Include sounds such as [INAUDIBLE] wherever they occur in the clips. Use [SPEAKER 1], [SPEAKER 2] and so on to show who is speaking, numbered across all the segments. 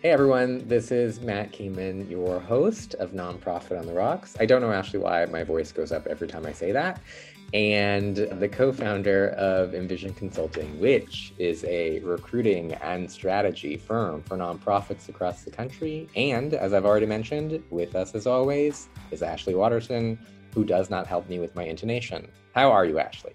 [SPEAKER 1] Hey everyone, this is Matt Kamen, your host of Nonprofit on the Rocks. I don't know actually why my voice goes up every time I say that. And the co founder of Envision Consulting, which is a recruiting and strategy firm for nonprofits across the country. And as I've already mentioned, with us as always is Ashley Watterson, who does not help me with my intonation. How are you, Ashley?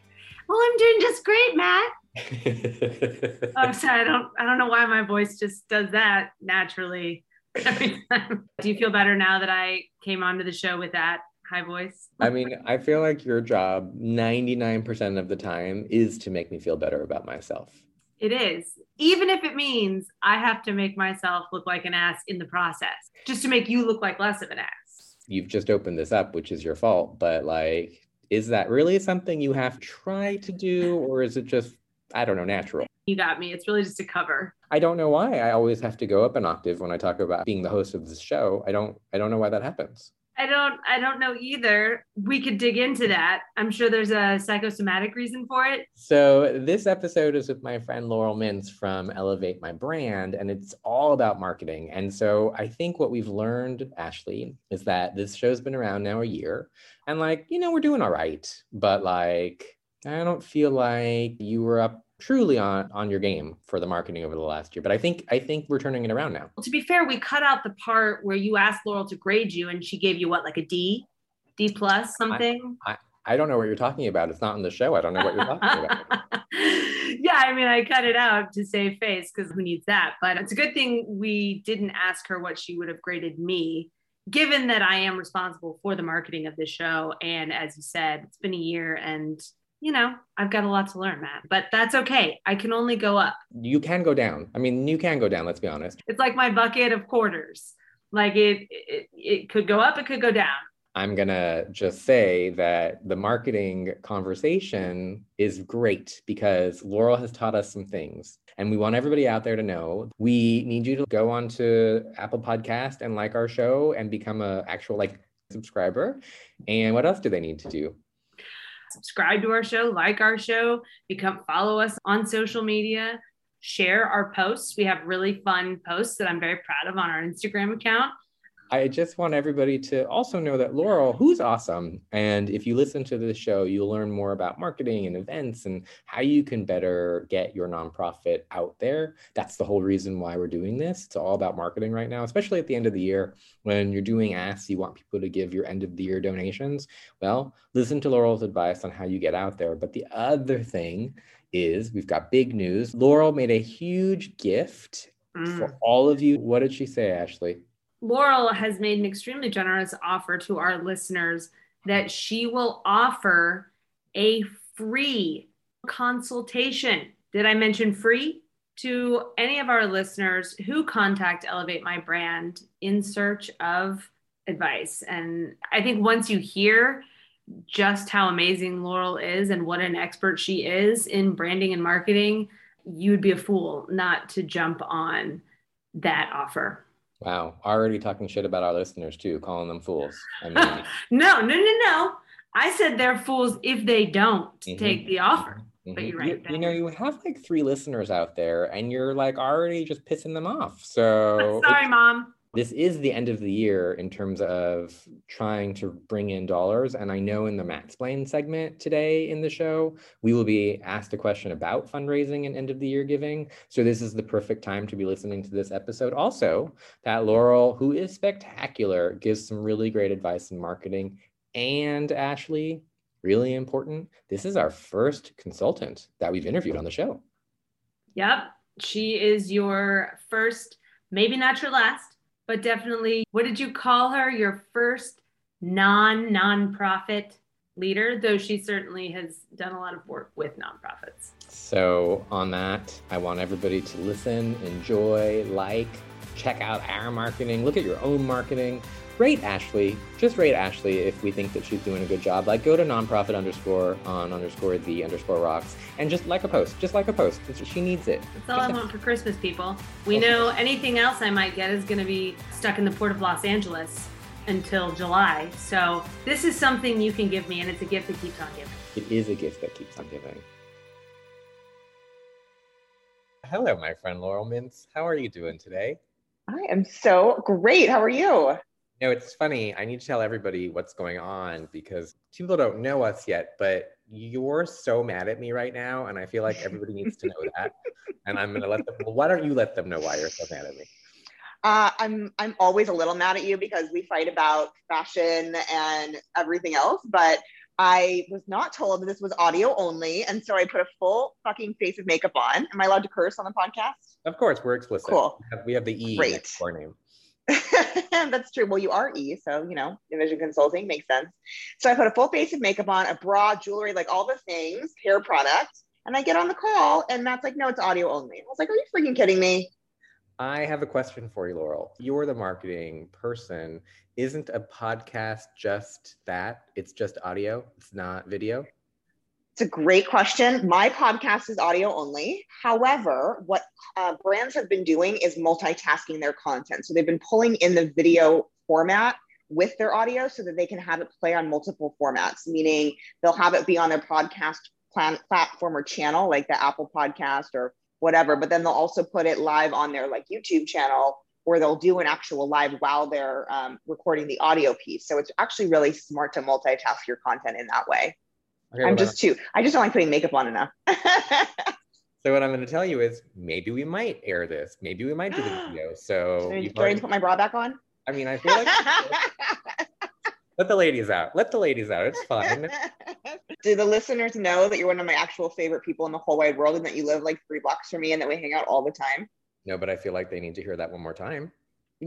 [SPEAKER 2] Well, I'm doing just great, Matt. [LAUGHS] Oh, I'm sorry, I don't I don't know why my voice just does that naturally [LAUGHS] every time. Do you feel better now that I came onto the show with that high voice?
[SPEAKER 1] I mean, I feel like your job 99% of the time is to make me feel better about myself.
[SPEAKER 2] It is. Even if it means I have to make myself look like an ass in the process, just to make you look like less of an ass.
[SPEAKER 1] You've just opened this up, which is your fault, but like is that really something you have to try to do or is it just I don't know, natural.
[SPEAKER 2] You got me. It's really just a cover.
[SPEAKER 1] I don't know why. I always have to go up an octave when I talk about being the host of this show. I don't I don't know why that happens.
[SPEAKER 2] I don't I don't know either. We could dig into that. I'm sure there's a psychosomatic reason for it.
[SPEAKER 1] So this episode is with my friend Laurel Mintz from Elevate My Brand and it's all about marketing. And so I think what we've learned Ashley is that this show's been around now a year and like, you know, we're doing all right, but like I don't feel like you were up truly on on your game for the marketing over the last year but i think i think we're turning it around now.
[SPEAKER 2] To be fair we cut out the part where you asked laurel to grade you and she gave you what like a d? D plus something
[SPEAKER 1] I, I, I don't know what you're talking about. It's not in the show. I don't know what you're talking about. [LAUGHS]
[SPEAKER 2] Yeah i mean i cut it out to save face because who needs that? But it's a good thing we didn't ask her what she would have graded me given that i am responsible for the marketing of this show. And as you said it's been a year and you know, I've got a lot to learn, Matt, but that's okay. I can only go up.
[SPEAKER 1] You can go down. I mean, you can go down, let's be honest.
[SPEAKER 2] It's like my bucket of quarters. Like it, it, it could go up, it could go down.
[SPEAKER 1] I'm going to just say that the marketing conversation is great because Laurel has taught us some things. And we want everybody out there to know we need you to go on to Apple Podcast and like our show and become a actual like subscriber. And what else do they need to do?
[SPEAKER 2] Subscribe to our show, like our show, become follow us on social media, share our posts. We have really fun posts that I'm very proud of on our Instagram account.
[SPEAKER 1] I just want everybody to also know that Laurel, who's awesome. And if you listen to this show, you'll learn more about marketing and events and how you can better get your nonprofit out there. That's the whole reason why we're doing this. It's all about marketing right now, especially at the end of the year when you're doing asks, you want people to give your end of the year donations. Well, listen to Laurel's advice on how you get out there. But the other thing is we've got big news. Laurel made a huge gift mm. for all of you. What did she say, Ashley?
[SPEAKER 2] Laurel has made an extremely generous offer to our listeners that she will offer a free consultation. Did I mention free? To any of our listeners who contact Elevate My Brand in search of advice. And I think once you hear just how amazing Laurel is and what an expert she is in branding and marketing, you'd be a fool not to jump on that offer.
[SPEAKER 1] Wow, already talking shit about our listeners too, calling them fools. I [LAUGHS] mean,
[SPEAKER 2] no, no, no, no. I said they're fools if they don't mm-hmm. take the offer. Mm-hmm. But you're right.
[SPEAKER 1] You, you, know, you have like three listeners out there, and you're like already just pissing them off. So [LAUGHS]
[SPEAKER 2] sorry, mom
[SPEAKER 1] this is the end of the year in terms of trying to bring in dollars. And I know in the Mattsplain segment today in the show, we will be asked a question about fundraising and end of the year giving. So this is the perfect time to be listening to this episode. Also, that Laurel, who is spectacular, gives some really great advice in marketing. And Ashley, really important, this is our first consultant that we've interviewed on the show.
[SPEAKER 2] Yep. She is your first, maybe not your last but definitely, what did you call her? Your first non nonprofit leader, though she certainly has done a lot of work with nonprofits.
[SPEAKER 1] So, on that, I want everybody to listen, enjoy, like, check out our marketing, look at your own marketing rate Ashley. Just rate Ashley if we think that she's doing a good job. Like go to nonprofit underscore on underscore the underscore rocks and just like a post. Just like a post. She needs it.
[SPEAKER 2] That's all I want for Christmas, people. We know anything else I might get is going to be stuck in the port of Los Angeles until July. So this is something you can give me, and it's a gift that keeps on giving.
[SPEAKER 1] It is a gift that keeps on giving. Hello, my friend Laurel Mintz. How are you doing today?
[SPEAKER 3] I am so great. How are you?
[SPEAKER 1] No, it's funny. I need to tell everybody what's going on because people don't know us yet, but you're so mad at me right now. And I feel like everybody needs to know that. And I'm going to let them, well, why don't you let them know why you're so mad at me?
[SPEAKER 3] Uh, I'm I'm always a little mad at you because we fight about fashion and everything else, but I was not told that this was audio only, and so I put a full fucking face of makeup on. Am I allowed to curse on the podcast?
[SPEAKER 1] Of course, we're explicit.
[SPEAKER 3] Cool.
[SPEAKER 1] We have, we have the E
[SPEAKER 3] Great.
[SPEAKER 1] our name. [LAUGHS]
[SPEAKER 3] That's true. Well, you are E, so you know, Envision Consulting makes sense. So I put a full face of makeup on, a bra, jewelry, like all the things, hair products, and I get on the call, and Matt's like, "No, it's audio only." I was like, "Are you freaking kidding me?"
[SPEAKER 1] I have a question for you, Laurel. You're the marketing person. Isn't a podcast just that? It's just audio, it's not video.
[SPEAKER 3] It's a great question. My podcast is audio only. However, what uh, brands have been doing is multitasking their content. So they've been pulling in the video format with their audio so that they can have it play on multiple formats, meaning they'll have it be on their podcast plan- platform or channel, like the Apple podcast or whatever, but then they'll also put it live on their like YouTube channel or they'll do an actual live while they're um, recording the audio piece. So it's actually really smart to multitask your content in that way. I'm just too, I just don't like putting makeup on enough. [LAUGHS]
[SPEAKER 1] So what I'm going to tell you is maybe we might air this. Maybe we might do the [GASPS] video. So
[SPEAKER 3] you
[SPEAKER 1] already-
[SPEAKER 3] to put my bra back on?
[SPEAKER 1] I mean, I feel like [LAUGHS] [LAUGHS] let the ladies out. Let the ladies out. It's fine.
[SPEAKER 3] Do the listeners know that you're one of my actual favorite people in the whole wide world and that you live like three blocks from me and that we hang out all the time?
[SPEAKER 1] No, but I feel like they need to hear that one more time.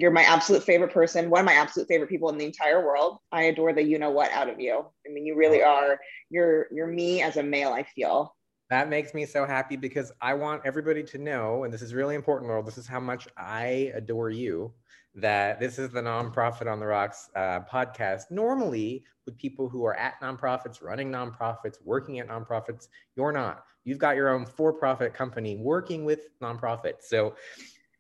[SPEAKER 3] You're my absolute favorite person, one of my absolute favorite people in the entire world. I adore the you know what out of you. I mean, you really are. You're you're me as a male, I feel.
[SPEAKER 1] That makes me so happy because I want everybody to know, and this is really important, Laurel. This is how much I adore you. That this is the Nonprofit on the Rocks uh, podcast. Normally, with people who are at nonprofits, running nonprofits, working at nonprofits, you're not. You've got your own for profit company working with nonprofits. So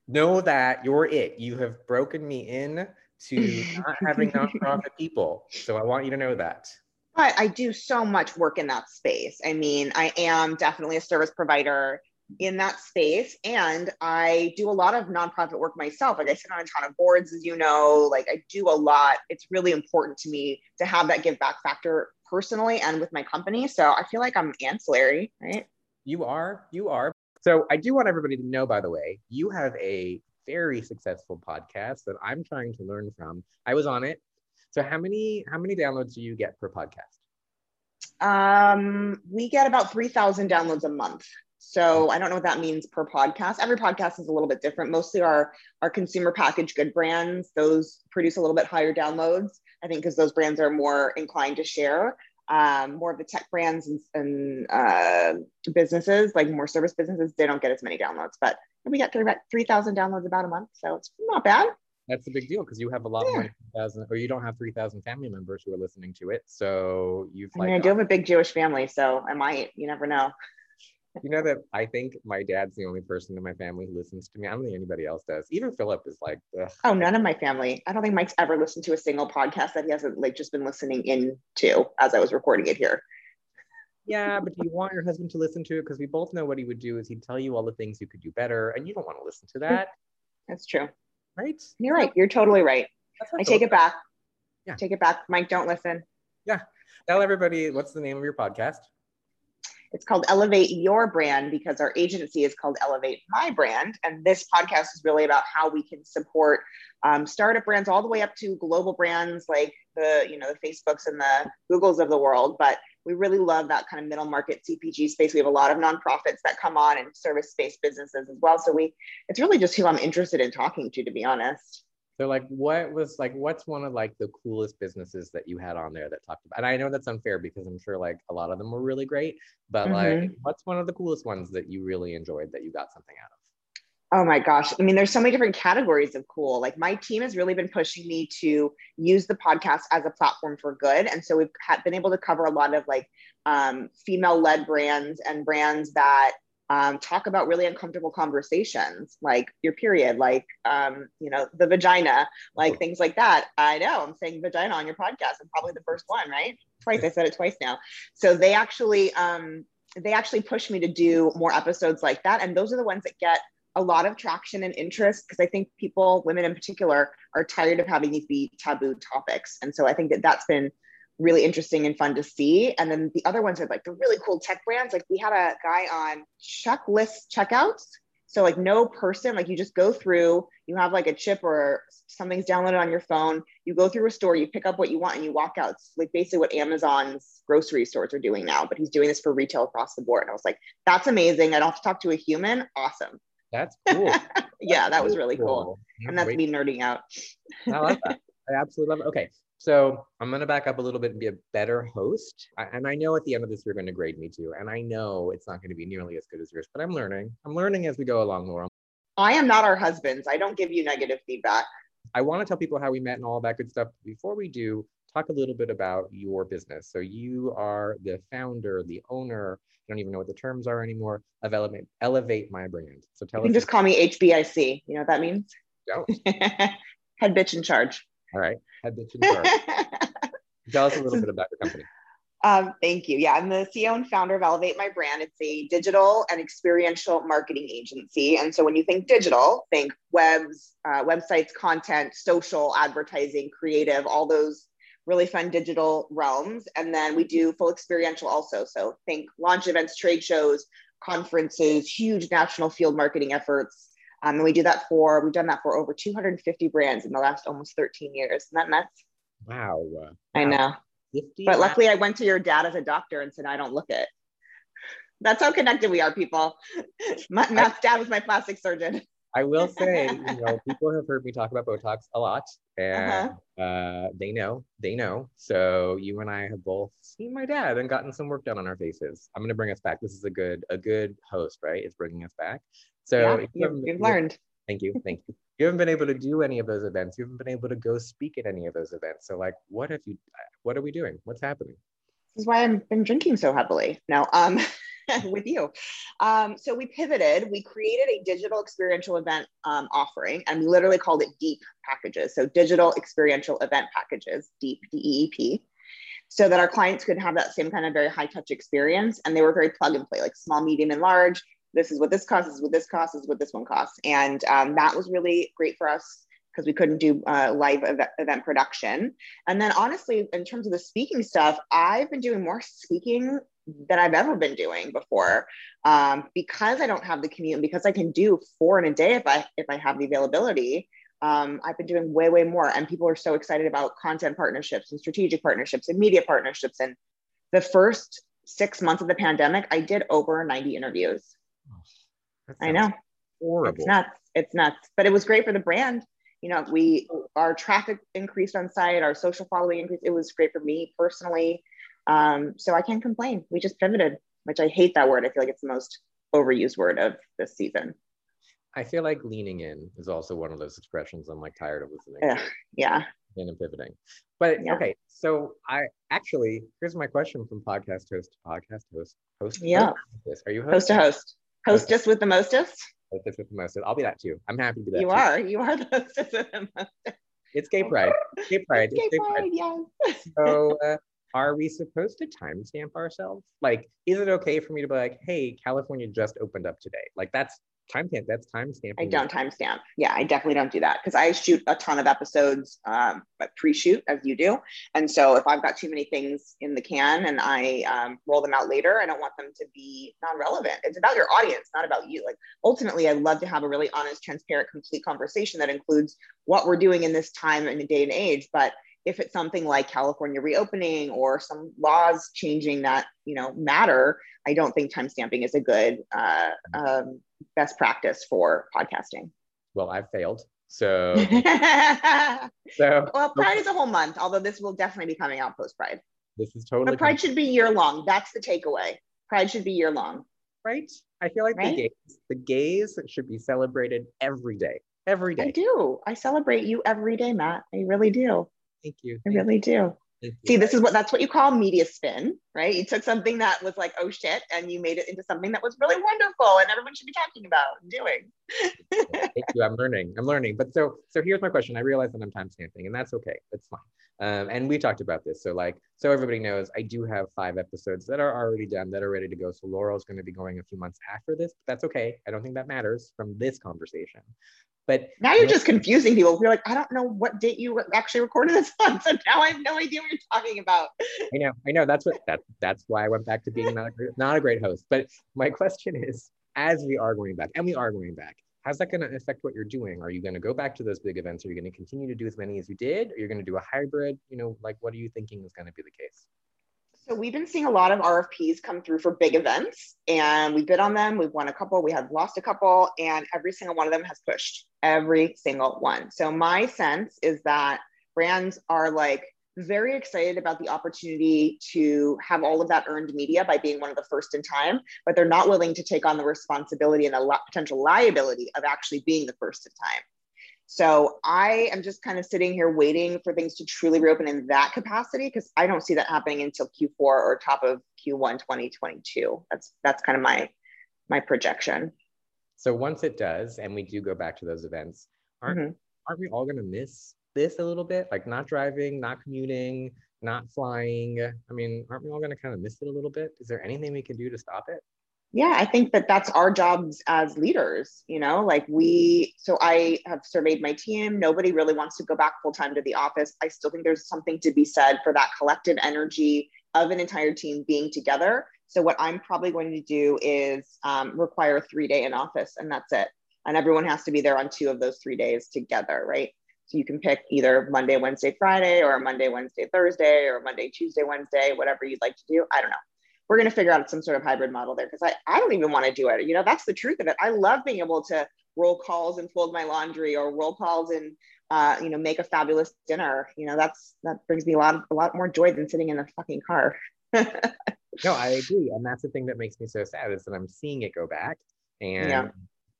[SPEAKER 1] know that you're it. You have broken me in to [LAUGHS] not having nonprofit people. So I want you to know that.
[SPEAKER 3] But I do so much work in that space. I mean, I am definitely a service provider in that space. And I do a lot of nonprofit work myself. Like I sit on a ton of boards, as you know, like I do a lot. It's really important to me to have that give back factor personally and with my company. So I feel like I'm ancillary, right?
[SPEAKER 1] You are, you are. So I do want everybody to know, by the way, you have a very successful podcast that I'm trying to learn from. I was on it. So how many how many downloads do you get per podcast?
[SPEAKER 3] Um, we get about 3,000 downloads a month. So I don't know what that means per podcast. Every podcast is a little bit different. Mostly our our consumer packaged good brands, those produce a little bit higher downloads. I think because those brands are more inclined to share. Um, more of the tech brands and, and uh, businesses, like more service businesses, they don't get as many downloads. But we get about 3,000 downloads about a month. So it's not bad.
[SPEAKER 1] That's a big deal because you have a lot
[SPEAKER 3] Yeah.
[SPEAKER 1] more 3,000, or you don't have 3,000 family members who are listening to it. So you've
[SPEAKER 3] I mean,
[SPEAKER 1] like,
[SPEAKER 3] I do have a big Jewish family, so I might, you never know.
[SPEAKER 1] You know that I think my dad's the only person in my family who listens to me. I don't think anybody else does. Even Philip is like, Ugh.
[SPEAKER 3] Oh, none of my family. I don't think Mike's ever listened to a single podcast that he hasn't like just been listening into as I was recording it here.
[SPEAKER 1] yeah, but do you want your husband to listen to it? Because we both know what he would do is he'd tell you all the things you could do better, and you don't want to listen to that,
[SPEAKER 3] That's true.
[SPEAKER 1] right?
[SPEAKER 3] You're right. You're totally right. I take it back.
[SPEAKER 1] Yeah.
[SPEAKER 3] Take it back. Mike, don't listen. Yeah.
[SPEAKER 1] Tell everybody what's the name of your podcast.
[SPEAKER 3] It's called Elevate Your Brand because our agency is called Elevate My Brand. And this podcast is really about how we can support um, startup brands all the way up to global brands like the, you know, the Facebooks and the Googles of the world. But we really love that kind of middle market CPG space. We have a lot of nonprofits that come on and service-based businesses as well. So we, it's really just who I'm interested in talking to, to be honest.
[SPEAKER 1] So like what was like what's one of like the coolest businesses that you had on there that talked about and I know that's unfair because I'm sure like a lot of them were really great, but like what's one of the coolest ones that you really enjoyed that you got something out of?
[SPEAKER 3] Oh my gosh. I mean, there's so many different categories of cool. Like my team has really been pushing me to use the podcast as a platform for good. And so we've had, been able to cover a lot of like um, female led brands and brands that um, talk about really uncomfortable conversations, like your period, like, um, you know, the vagina, like things like that. I know I'm saying vagina on your podcast. I'm probably the first one, right? Twice. I said it twice now. So they actually, um, they actually push me to do more episodes like that. And those are the ones that get a lot of traction and interest because I think people, women in particular, are tired of having these be taboo topics. And so I think that that's been really interesting and fun to see. And then the other ones are like the really cool tech brands. Like we had a guy on checklist checkouts. So like no person, like you just go through, you have like a chip or something's downloaded on your phone. You go through a store, you pick up what you want and you walk out. It's like basically what Amazon's grocery stores are doing now, but he's doing this for retail across the board. And I was like, that's amazing. I don't have to talk to a human. Awesome.
[SPEAKER 1] That's cool. [LAUGHS]
[SPEAKER 3] yeah, that was really cool. cool. And that's me nerding out.
[SPEAKER 1] I love that. I absolutely love it. Okay. So I'm going to back up a little bit and be a better host. I, and I know at the end of this, you're going to grade me too. And I know it's not going to be nearly as good as yours, but I'm learning. I'm learning as we go along, Laura.
[SPEAKER 3] I am not our husbands. I don't give you negative feedback.
[SPEAKER 1] I want to tell people how we met and all that good stuff. Before we do, talk a little bit about your business. So you are the founder, the owner. I don't even know what the terms are anymore of Elevate, Elevate My Brand. So tell us
[SPEAKER 3] you us. just call me HBIC. You know what that means?
[SPEAKER 1] Don't. [LAUGHS]
[SPEAKER 3] Head bitch in charge.
[SPEAKER 1] All right. Head bitch charge. [LAUGHS] tell us a little bit about your company.
[SPEAKER 3] Um, thank you. Yeah, I'm the CEO and founder of Elevate My Brand. It's a digital and experiential marketing agency. And so when you think digital, think webs, uh, websites, content, social, advertising, creative, all those really fun digital realms. And then we do full experiential also. So think launch events, trade shows, conferences, huge national field marketing efforts. Um, and we do that for, we've done that for over 250 brands in the last almost 13 years. Isn't that nuts?
[SPEAKER 1] Wow.
[SPEAKER 3] I know. 50? But luckily I went to your dad as a doctor and said, I don't look it. That's how connected we are, people. [LAUGHS] My, dad was my plastic surgeon.
[SPEAKER 1] I will [LAUGHS] say, you know, people have heard me talk about Botox a lot, and uh-huh. uh, they know, they know. So you and I have both seen my dad and gotten some work done on our faces. I'm going to bring us back. This is a good, a good host, right? It's bringing us back. So
[SPEAKER 3] yeah, you you've learned.
[SPEAKER 1] Thank you, thank you. [LAUGHS] You haven't been able to do any of those events. You haven't been able to go speak at any of those events. So, like, what have you? What are we doing? What's happening?
[SPEAKER 3] This is why I've been drinking so heavily. now um, [LAUGHS] with you. Um, so we pivoted. We created a digital experiential event um, offering, and we literally called it Deep packages. So digital experiential event packages, Deep D E E P, so that our clients could have that same kind of very high touch experience, and they were very plug and play, like small, medium, and large. This is what this costs. This is what this costs. This is what this one costs, and um, that was really great for us because we couldn't do uh, live event, event production. And then honestly, in terms of the speaking stuff, I've been doing more speaking than I've ever been doing before um, because I don't have the commute and because I can do four in a day if I if I have the availability. Um, I've been doing way way more, and people are so excited about content partnerships and strategic partnerships and media partnerships. And the first six months of the pandemic, I did over ninety interviews. I know.
[SPEAKER 1] Horrible.
[SPEAKER 3] It's nuts. It's nuts. But it was great for the brand. You know, we our traffic increased on site, our social following increased. It was great for me personally. Um, so I can't complain. We just pivoted, which I hate that word. I feel like it's the most overused word of this season.
[SPEAKER 1] I feel like leaning in is also one of those expressions I'm like tired of listening.
[SPEAKER 3] Yeah. Yeah.
[SPEAKER 1] And pivoting. But yeah. okay, so I actually here's my question from podcast host to podcast host. Host.
[SPEAKER 3] Yeah.
[SPEAKER 1] Host Are you
[SPEAKER 3] host? Host to host. Hostess with the mostest.
[SPEAKER 1] Hostess with the mostest. I'll be that too. I'm happy to be that.
[SPEAKER 3] You
[SPEAKER 1] too.
[SPEAKER 3] are. You are the hostess with the
[SPEAKER 1] mostest. It's gay pride. Gay pride.
[SPEAKER 3] It's gay, pride. pride.
[SPEAKER 1] Yes. So uh, are we supposed to timestamp ourselves? Like, is it okay for me to be like, hey, California just opened up today? Like, that's timestamp. That's timestamp.
[SPEAKER 3] I don't timestamp. Yeah, I definitely don't do that because I shoot a ton of episodes, um, but pre-shoot as you do. And so if I've got too many things in the can and I um, roll them out later, I don't want them to be non-relevant. It's about your audience, not about you. Like ultimately, I love to have a really honest, transparent, complete conversation that includes what we're doing in this time and the day and age, but if it's something like California reopening or some laws changing that you know matter, I don't think timestamping is a good uh, um, best practice for podcasting.
[SPEAKER 1] Well, I've failed. So, [LAUGHS]
[SPEAKER 3] so well, Pride is a whole month, although this will definitely be coming out post Pride.
[SPEAKER 1] This is totally.
[SPEAKER 3] But Pride should be year long. That's the takeaway. Pride should be year long.
[SPEAKER 1] Right. I feel like right? the gays, the gays should be celebrated every day. Every day. I
[SPEAKER 3] do. I celebrate you every day, Matt. I really do.
[SPEAKER 1] Thank you.
[SPEAKER 3] I really do. See, this is what that's what you call media spin, right? You took something that was like, oh shit, and you made it into something that was really wonderful and everyone should be talking about and doing.
[SPEAKER 1] Thank you. I'm learning. I'm learning. But so so here's my question. I realize that I'm time stamping, and that's okay. That's fine. Um, and we talked about this. So like, so everybody knows I do have five episodes that are already done, that are ready to go. So Laurel's going to be going a few months after this. But that's okay. I don't think that matters from this conversation. But
[SPEAKER 3] now you're just confusing people. You're like, I don't know what date you actually recorded this on, [LAUGHS] so now I have no idea what you're talking about. [LAUGHS]
[SPEAKER 1] I know, I know. That's what that that's why I went back to being not a not a great host. But my question is, as we are going back, and we are going back, how's that going to affect what you're doing? Are you going to go back to those big events? Are you going to continue to do as many as you did? Are you going to do a hybrid? You know, like what are you thinking is going to be the case?
[SPEAKER 3] So we've been seeing a lot of RFPs come through for big events and we bid on them. We've won a couple, we have lost a couple, and every single one of them has pushed every single one. So my sense is that brands are like very excited about the opportunity to have all of that earned media by being one of the first in time, but they're not willing to take on the responsibility and the potential liability of actually being the first in time. So I am just kind of sitting here waiting for things to truly reopen in that capacity because I don't see that happening until Q4 or top of Q1 2022. That's that's kind of my my projection.
[SPEAKER 1] So once it does, and we do go back to those events, aren't mm-hmm. aren't we all going to miss this a little bit? Like not driving, not commuting, not flying. I mean, aren't we all going to kind of miss it a little bit? Is there anything we can do to stop it?
[SPEAKER 3] yeah i think that that's our jobs as leaders you know like we so i have surveyed my team nobody really wants to go back full time to the office i still think there's something to be said for that collective energy of an entire team being together so what i'm probably going to do is um, require three day in office and that's it and everyone has to be there on two of those three days together right so you can pick either monday wednesday friday or monday wednesday thursday or monday tuesday wednesday whatever you'd like to do i don't know we're going to figure out some sort of hybrid model there because I, I don't even want to do it. You know, that's the truth of it. I love being able to roll calls and fold my laundry or roll calls and, uh, you know, make a fabulous dinner. You know, that's, that brings me a lot, a lot more joy than sitting in a fucking car. [LAUGHS]
[SPEAKER 1] no, I agree. And that's the thing that makes me so sad is that I'm seeing it go back. And yeah.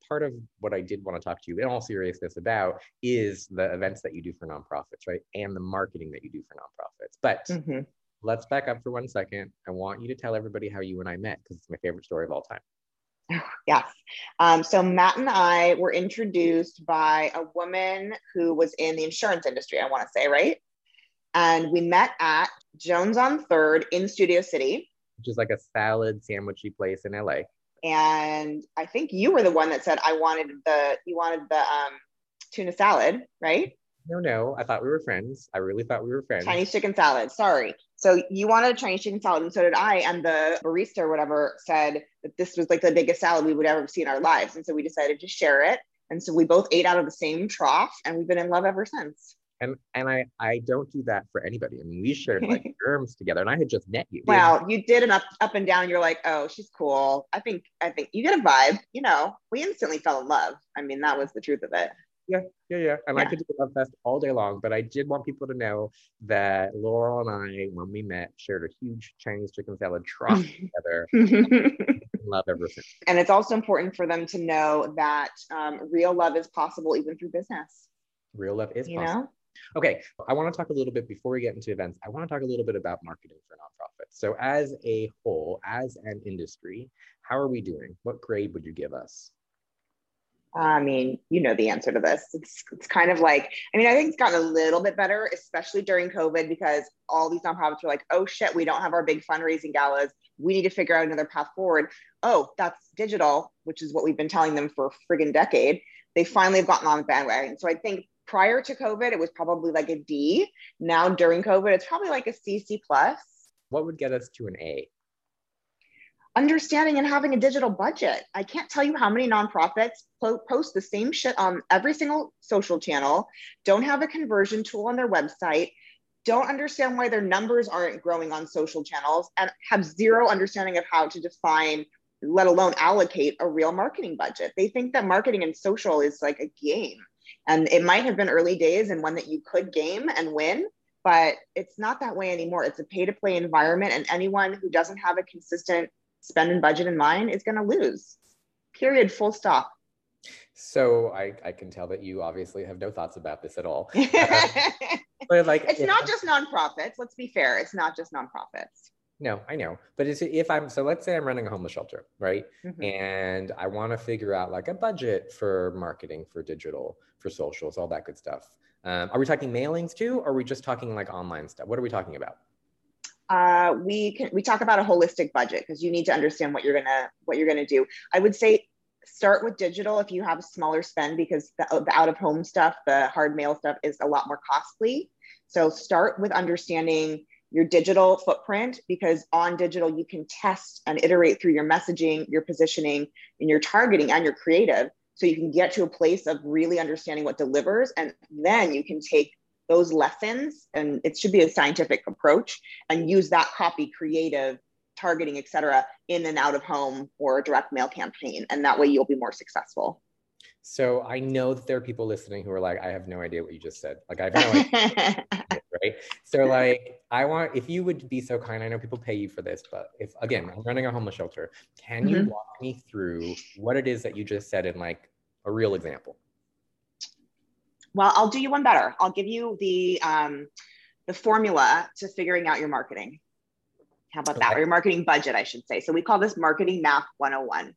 [SPEAKER 1] Part of what I did want to talk to you in all seriousness about is the events that you do for nonprofits, right? And the marketing that you do for nonprofits. But mm-hmm let's back up for one second. I want you to tell everybody how you and I met because it's my favorite story of all time. [LAUGHS]
[SPEAKER 3] Yes. Um, so Matt and I were introduced by a woman who was in the insurance industry, I want to say, right? And we met at Jones on Third in Studio City,
[SPEAKER 1] which is like a salad sandwichy place in LA.
[SPEAKER 3] And I think you were the one that said I wanted the you wanted the um, tuna salad, right?
[SPEAKER 1] No, no. I thought we were friends. I really thought we were friends.
[SPEAKER 3] Chinese chicken salad. Sorry. So you wanted a Chinese chicken salad, and so did I. And the barista or whatever said that this was like the biggest salad we would ever see in our lives. And so we decided to share it. And so we both ate out of the same trough, and we've been in love ever since.
[SPEAKER 1] And and I I don't do that for anybody. I mean, we shared like [LAUGHS] germs together, and I had just met you.
[SPEAKER 3] Wow, you did an up up and down. You're like, oh, she's cool. I think I think you get a vibe. You know, we instantly fell in love. I mean, that was the truth of it.
[SPEAKER 1] Yeah, yeah, yeah. And yeah. I could do a love fest all day long, but I did want people to know that Laurel and I, when we met, shared a huge Chinese chicken salad trough [LAUGHS] together. [LAUGHS] love ever since.
[SPEAKER 3] And it's also important for them to know that um, real love is possible even through business.
[SPEAKER 1] Real love is you possible. Know? Okay, I want to talk a little bit before we get into events. I want to talk a little bit about marketing for nonprofits. So, as a whole, as an industry, how are we doing? What grade would you give us?
[SPEAKER 3] I mean, you know the answer to this. It's, it's kind of like, I mean, I think it's gotten a little bit better, especially during COVID, because all these nonprofits were like, oh shit, we don't have our big fundraising galas. We need to figure out another path forward. Oh, that's digital, which is what we've been telling them for a friggin' decade. They finally have gotten on the bandwagon. So I think prior to COVID, it was probably like a D. Now during COVID, it's probably like a C, C plus.
[SPEAKER 1] What would get us to an A?
[SPEAKER 3] understanding and having a digital budget. I can't tell you how many nonprofits po- post the same shit on every single social channel, don't have a conversion tool on their website, don't understand why their numbers aren't growing on social channels, and have zero understanding of how to define, let alone allocate a real marketing budget. They think that marketing and social is like a game. And it might have been early days and one that you could game and win, but it's not that way anymore. It's a pay to play environment. And anyone who doesn't have a consistent spend and budget in mind is going to lose. Period. Full stop.
[SPEAKER 1] So I, I can tell that you obviously have no thoughts about this at all. [LAUGHS] [LAUGHS] but like
[SPEAKER 3] it's not just nonprofits. Let's be fair. It's not just nonprofits.
[SPEAKER 1] No, I know. But it's, if I'm so let's say I'm running a homeless shelter, right? Mm-hmm. And I want to figure out like a budget for marketing, for digital, for socials, all that good stuff. Um, are we talking mailings too? Or are we just talking like online stuff? What are we talking about?
[SPEAKER 3] Uh, we can we talk about a holistic budget because you need to understand what you're gonna what you're gonna do. I would say start with digital if you have a smaller spend because the, the out of home stuff, the hard mail stuff is a lot more costly. So start with understanding your digital footprint because on digital you can test and iterate through your messaging, your positioning, and your targeting and your creative. So you can get to a place of really understanding what delivers, and then you can take those lessons, and it should be a scientific approach, and use that copy, creative, targeting, etc in and out of home or a direct mail campaign, and that way you'll be more successful.
[SPEAKER 1] So I know that there are people listening who are like, I have no idea what you just said. Like I have no idea. [LAUGHS] right. So like I want if you would be so kind, I know people pay you for this, but if again, I'm running a homeless shelter, can mm-hmm. you walk me through what it is that you just said in like a real example?
[SPEAKER 3] Well, I'll do you one better. I'll give you the um, the formula to figuring out your marketing. How about okay. that? Or your marketing budget, I should say. So we call this marketing math 101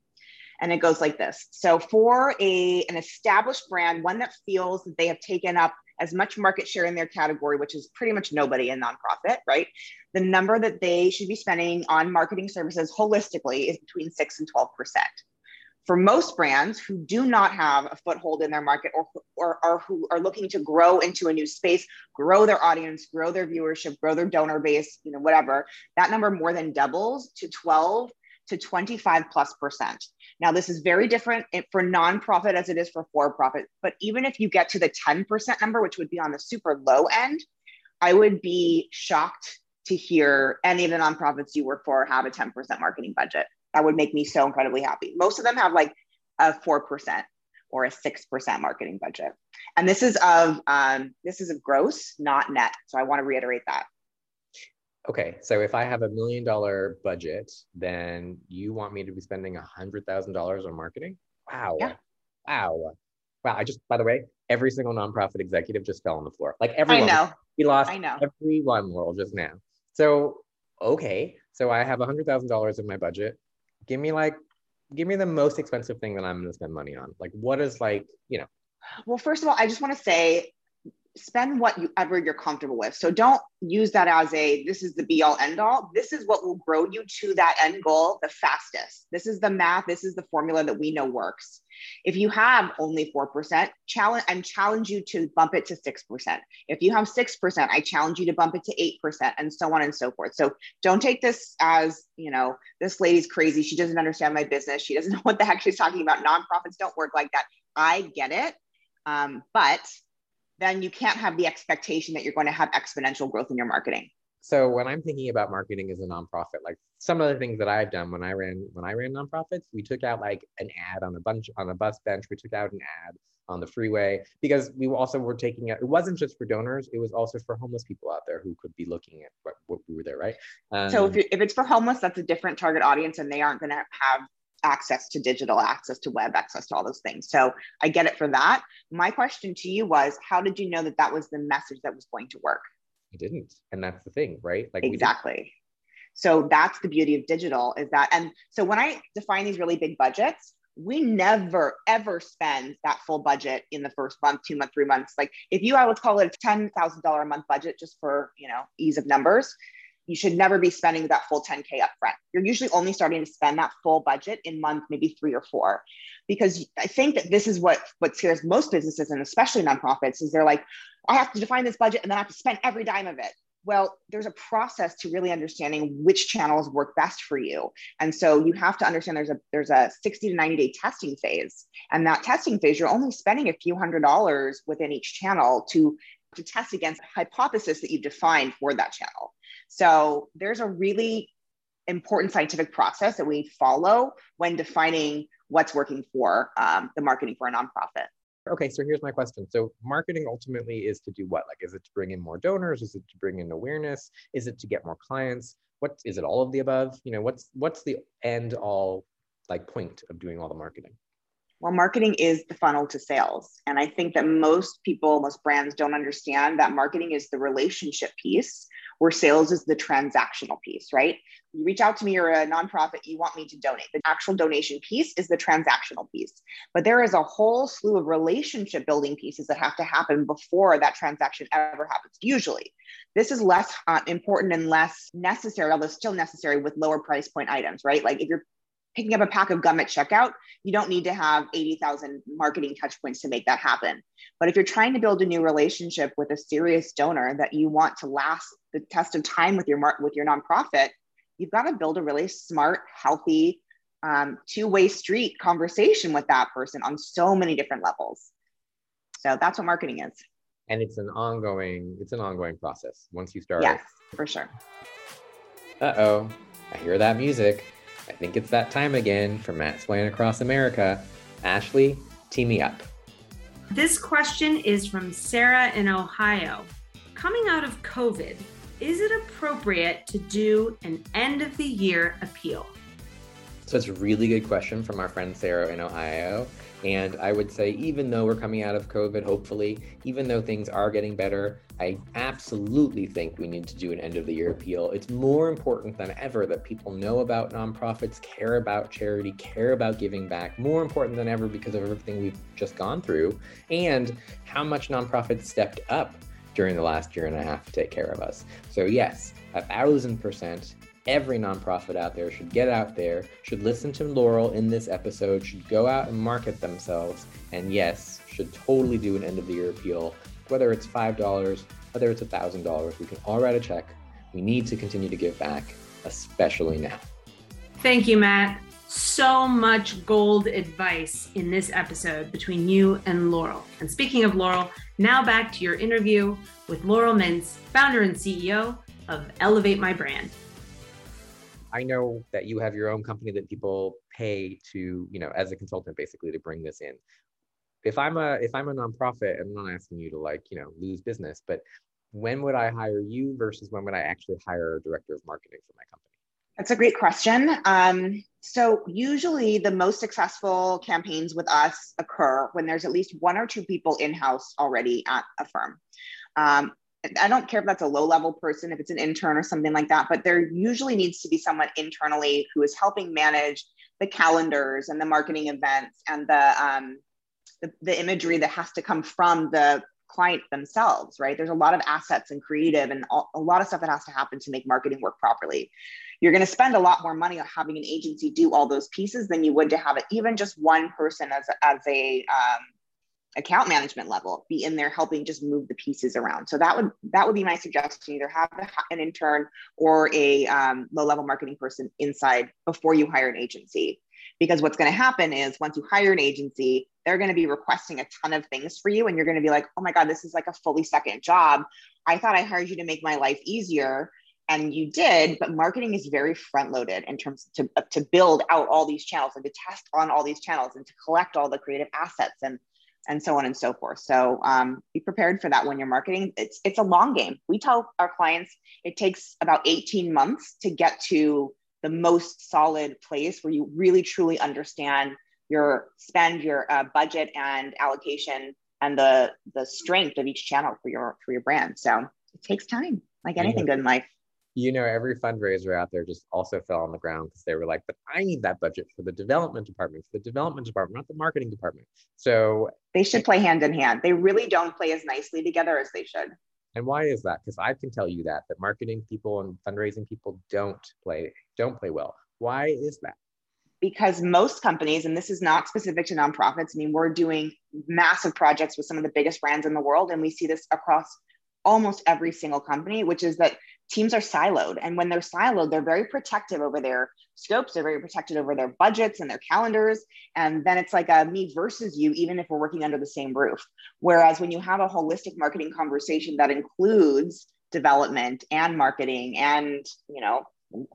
[SPEAKER 3] and it goes like this. So for a an established brand, one that feels that they have taken up as much market share in their category, which is pretty much nobody in nonprofit, right? The number that they should be spending on marketing services holistically is between 6 and 12%. For most brands who do not have a foothold in their market or, or, or who are looking to grow into a new space, grow their audience, grow their viewership, grow their donor base, you know, whatever, that number more than doubles to 12 to 25 plus percent. Now, this is very different for nonprofit as it is for for profit. But even if you get to the 10% number, which would be on the super low end, I would be shocked to hear any of the nonprofits you work for have a 10% marketing budget. That would make me so incredibly happy. Most of them have like a 4% or a 6% marketing budget. And this is of um, this is of gross, not net. So I want to reiterate that
[SPEAKER 1] okay, so if I have a million dollar budget, then you want me to be spending a hundred thousand dollars on marketing? Wow. Yeah. Wow. Wow. I just, by the way, every single nonprofit executive just fell on the floor. Like everyone.
[SPEAKER 3] I know.
[SPEAKER 1] We lost
[SPEAKER 3] I know.
[SPEAKER 1] everyone, Laurel, just now. So, okay. So I have a hundred thousand dollars in my budget. Give me like, give me the most expensive thing that I'm going to spend money on. Like, what is like, you know?
[SPEAKER 3] Well, first of all, I just want to say spend whatever you're comfortable with. So don't use that as a this is the be all end all. This is what will grow you to that end goal the fastest. This is the math, this is the formula that we know works. If you have only 4%, challenge and challenge you to bump it to 6%. If you have 6%, I challenge you to bump it to 8% and so on and so forth. So don't take this as, you know, this lady's crazy. She doesn't understand my business. She doesn't [LAUGHS] know what the heck she's talking about. Nonprofits don't work like that. I get it. Um, but then you can't have the expectation that you're going to have exponential growth in your marketing.
[SPEAKER 1] So when I'm thinking about marketing as a nonprofit, like some of the things that I've done when I ran when I ran nonprofits, we took out like an ad on a bunch on a bus bench. We took out an ad on the freeway because we also were taking it. It wasn't just for donors; it was also for homeless people out there who could be looking at what, what we were there, right?
[SPEAKER 3] Um, so if, if it's for homeless, that's a different target audience, and they aren't going to have access to digital, access to web, access to all those things. So I get it for that. My question to you was how did you know that that was the message that was going to work?
[SPEAKER 1] I didn't. And that's the thing, right?
[SPEAKER 3] Like Exactly. So that's the beauty of digital is that and so when I define these really big budgets, we never ever spend that full budget in the first month, two month, three months. Like if you, I would call it a ten thousand dollar a month budget just for you know ease of numbers you should never be spending that full 10K upfront. You're usually only starting to spend that full budget in month, maybe three or four. Because I think that this is what, what scares most businesses and especially nonprofits is they're like, I have to define this budget and then I have to spend every dime of it. Well, there's a process to really understanding which channels work best for you. And so you have to understand there's a there's a 60 to 90 day testing phase. And that testing phase, you're only spending a few hundred dollars within each channel to to test against a hypothesis that you've defined for that channel. So there's a really important scientific process that we follow when defining what's working for um, the marketing for a nonprofit.
[SPEAKER 1] Okay, so here's my question. So marketing ultimately is to do what? Like, is it to bring in more donors? Is it to bring in awareness? Is it to get more clients? What is it? All of the above? You know, what's what's the end all like point of doing all the marketing?
[SPEAKER 3] Well, marketing is the funnel to sales. And I think that most people, most brands don't understand that marketing is the relationship piece, where sales is the transactional piece, right? You reach out to me, you're a nonprofit, you want me to donate. The actual donation piece is the transactional piece. But there is a whole slew of relationship building pieces that have to happen before that transaction ever happens, usually. This is less uh, important and less necessary, although still necessary with lower price point items, right? Like if you're picking up a pack of gum at checkout, you don't need to have 80,000 marketing touch points to make that happen. But if you're trying to build a new relationship with a serious donor that you want to last the test of time with your with your nonprofit, you've got to build a really smart, healthy, um, two-way street conversation with that person on so many different levels. So that's what marketing is.
[SPEAKER 1] And it's an ongoing, it's an ongoing process. Once you start.
[SPEAKER 3] Yes, for sure.
[SPEAKER 1] Uh-oh, I hear that music. Think it's that time again for Mattsplain Across America. Ashley, tee me up.
[SPEAKER 2] This question is from Sarah in Ohio. Coming out of COVID, is it appropriate to do an end of the year appeal?
[SPEAKER 1] So it's a really good question from our friend Sarah in Ohio. And I would say, even though we're coming out of COVID, hopefully, even though things are getting better, I absolutely think we need to do an end of the year appeal. It's more important than ever that people know about nonprofits, care about charity, care about giving back, more important than ever because of everything we've just gone through and how much nonprofits stepped up during the last year and a half to take care of us. So, yes, a thousand percent every nonprofit out there should get out there, should listen to Laurel in this episode, should go out and market themselves, and yes, should totally do an end of the year appeal, whether it's $5, whether it's $1,000. We can all write a check. We need to continue to give back, especially now.
[SPEAKER 2] Thank you, Matt. So much gold advice in this episode between you and Laurel. And speaking of Laurel, now back to your interview with Laurel Mintz, founder and CEO of Elevate My Brand.
[SPEAKER 1] I know that you have your own company that people pay to, you know, as a consultant basically to bring this in. If I'm a if I'm a nonprofit, I'm not asking you to like, you know, lose business, but when would I hire you versus when would I actually hire a director of marketing for my company?
[SPEAKER 3] That's a great question. Um, so usually the most successful campaigns with us occur when there's at least one or two people in-house already at a firm. Um, I don't care if that's a low level person, if it's an intern or something like that, but there usually needs to be someone internally who is helping manage the calendars and the marketing events and the, um, the, imagery that has to come from the client themselves, right? There's a lot of assets and creative and a lot of stuff that has to happen to make marketing work properly. You're going to spend a lot more money on having an agency do all those pieces than you would to have it even just one person as a, as a um, account management level be in there helping just move the pieces around so that would that would be my suggestion either have an intern or a um, low level marketing person inside before you hire an agency because what's going to happen is once you hire an agency they're going to be requesting a ton of things for you and you're going to be like oh my god this is like a fully second job i thought i hired you to make my life easier and you did but marketing is very front loaded in terms to, to build out all these channels and to test on all these channels and to collect all the creative assets and and so on and so forth. So um, be prepared for that when you're marketing. It's it's a long game. We tell our clients it takes about 18 months to get to the most solid place where you really truly understand your spend, your uh, budget, and allocation, and the the strength of each channel for your for your brand. So it takes time, like anything good in life
[SPEAKER 1] you know, every fundraiser out there just also fell on the ground because they were like, but I need that budget for the development department, for the development department, not the marketing department. So
[SPEAKER 3] they should play hand in hand. They really don't play as nicely together as they should.
[SPEAKER 1] And why is that? Because I can tell you that that marketing people and fundraising people don't play don't play well. Why is that?
[SPEAKER 3] Because most companies, and this is not specific to nonprofits, I mean, we're doing massive projects with some of the biggest brands in the world, and we see this across almost every single company, which is that teams are siloed. And when they're siloed, they're very protective over their scopes, they're very protected over their budgets and their calendars. And then it's like a me versus you, even if we're working under the same roof. Whereas when you have a holistic marketing conversation that includes development and marketing and, you know,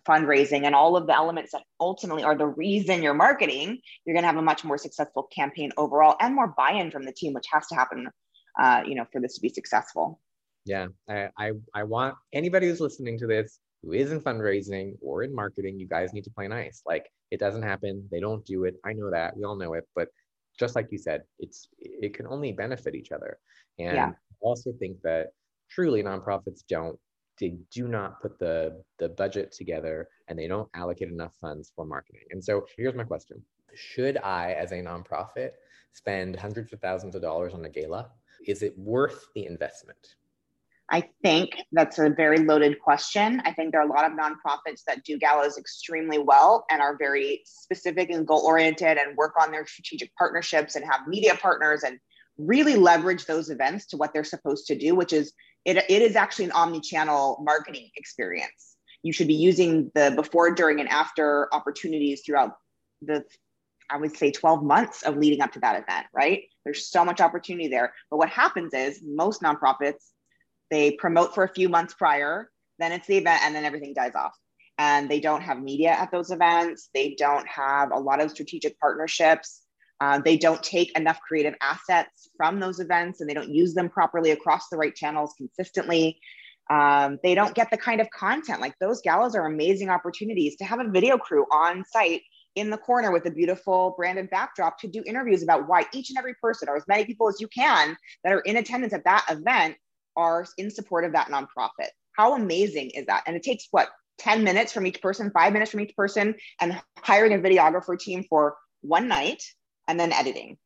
[SPEAKER 3] fundraising and all of the elements that ultimately are the reason you're marketing, you're going to have a much more successful campaign overall and more buy-in from the team, which has to happen, uh, you know, for this to be successful.
[SPEAKER 1] Yeah I, I i want anybody who's listening to this who is in fundraising or in marketing you guys need to play nice. Like it doesn't happen. They don't do it. I know that. We all know it. But just like you said, it's it can only benefit each other. And
[SPEAKER 3] Yeah.
[SPEAKER 1] I also think that truly nonprofits don't they do not put the the budget together and they don't allocate enough funds for marketing. And so here's my question. Should I as a nonprofit spend hundreds of thousands of dollars on a gala? Is it worth the investment?
[SPEAKER 3] I think that's a very loaded question. I think there are a lot of nonprofits that do galas extremely well and are very specific and goal oriented and work on their strategic partnerships and have media partners and really leverage those events to what they're supposed to do, which is it, it is actually an omni-channel marketing experience. You should be using the before, during, and after opportunities throughout the I would say 12 months of leading up to that event, right? There's so much opportunity there. But what happens is most nonprofits, they promote for a few months prior, then it's the event, and then everything dies off. And they don't have media at those events. They don't have a lot of strategic partnerships. Uh, they don't take enough creative assets from those events and they don't use them properly across the right channels consistently. Um, they don't get the kind of content like those galas are amazing opportunities to have a video crew on site in the corner with a beautiful branded backdrop to do interviews about why each and every person or as many people as you can that are in attendance at that event are in support of that nonprofit. How amazing is that? And it takes what 10 minutes from each person, five minutes from each person, and hiring a videographer team for one night and then editing.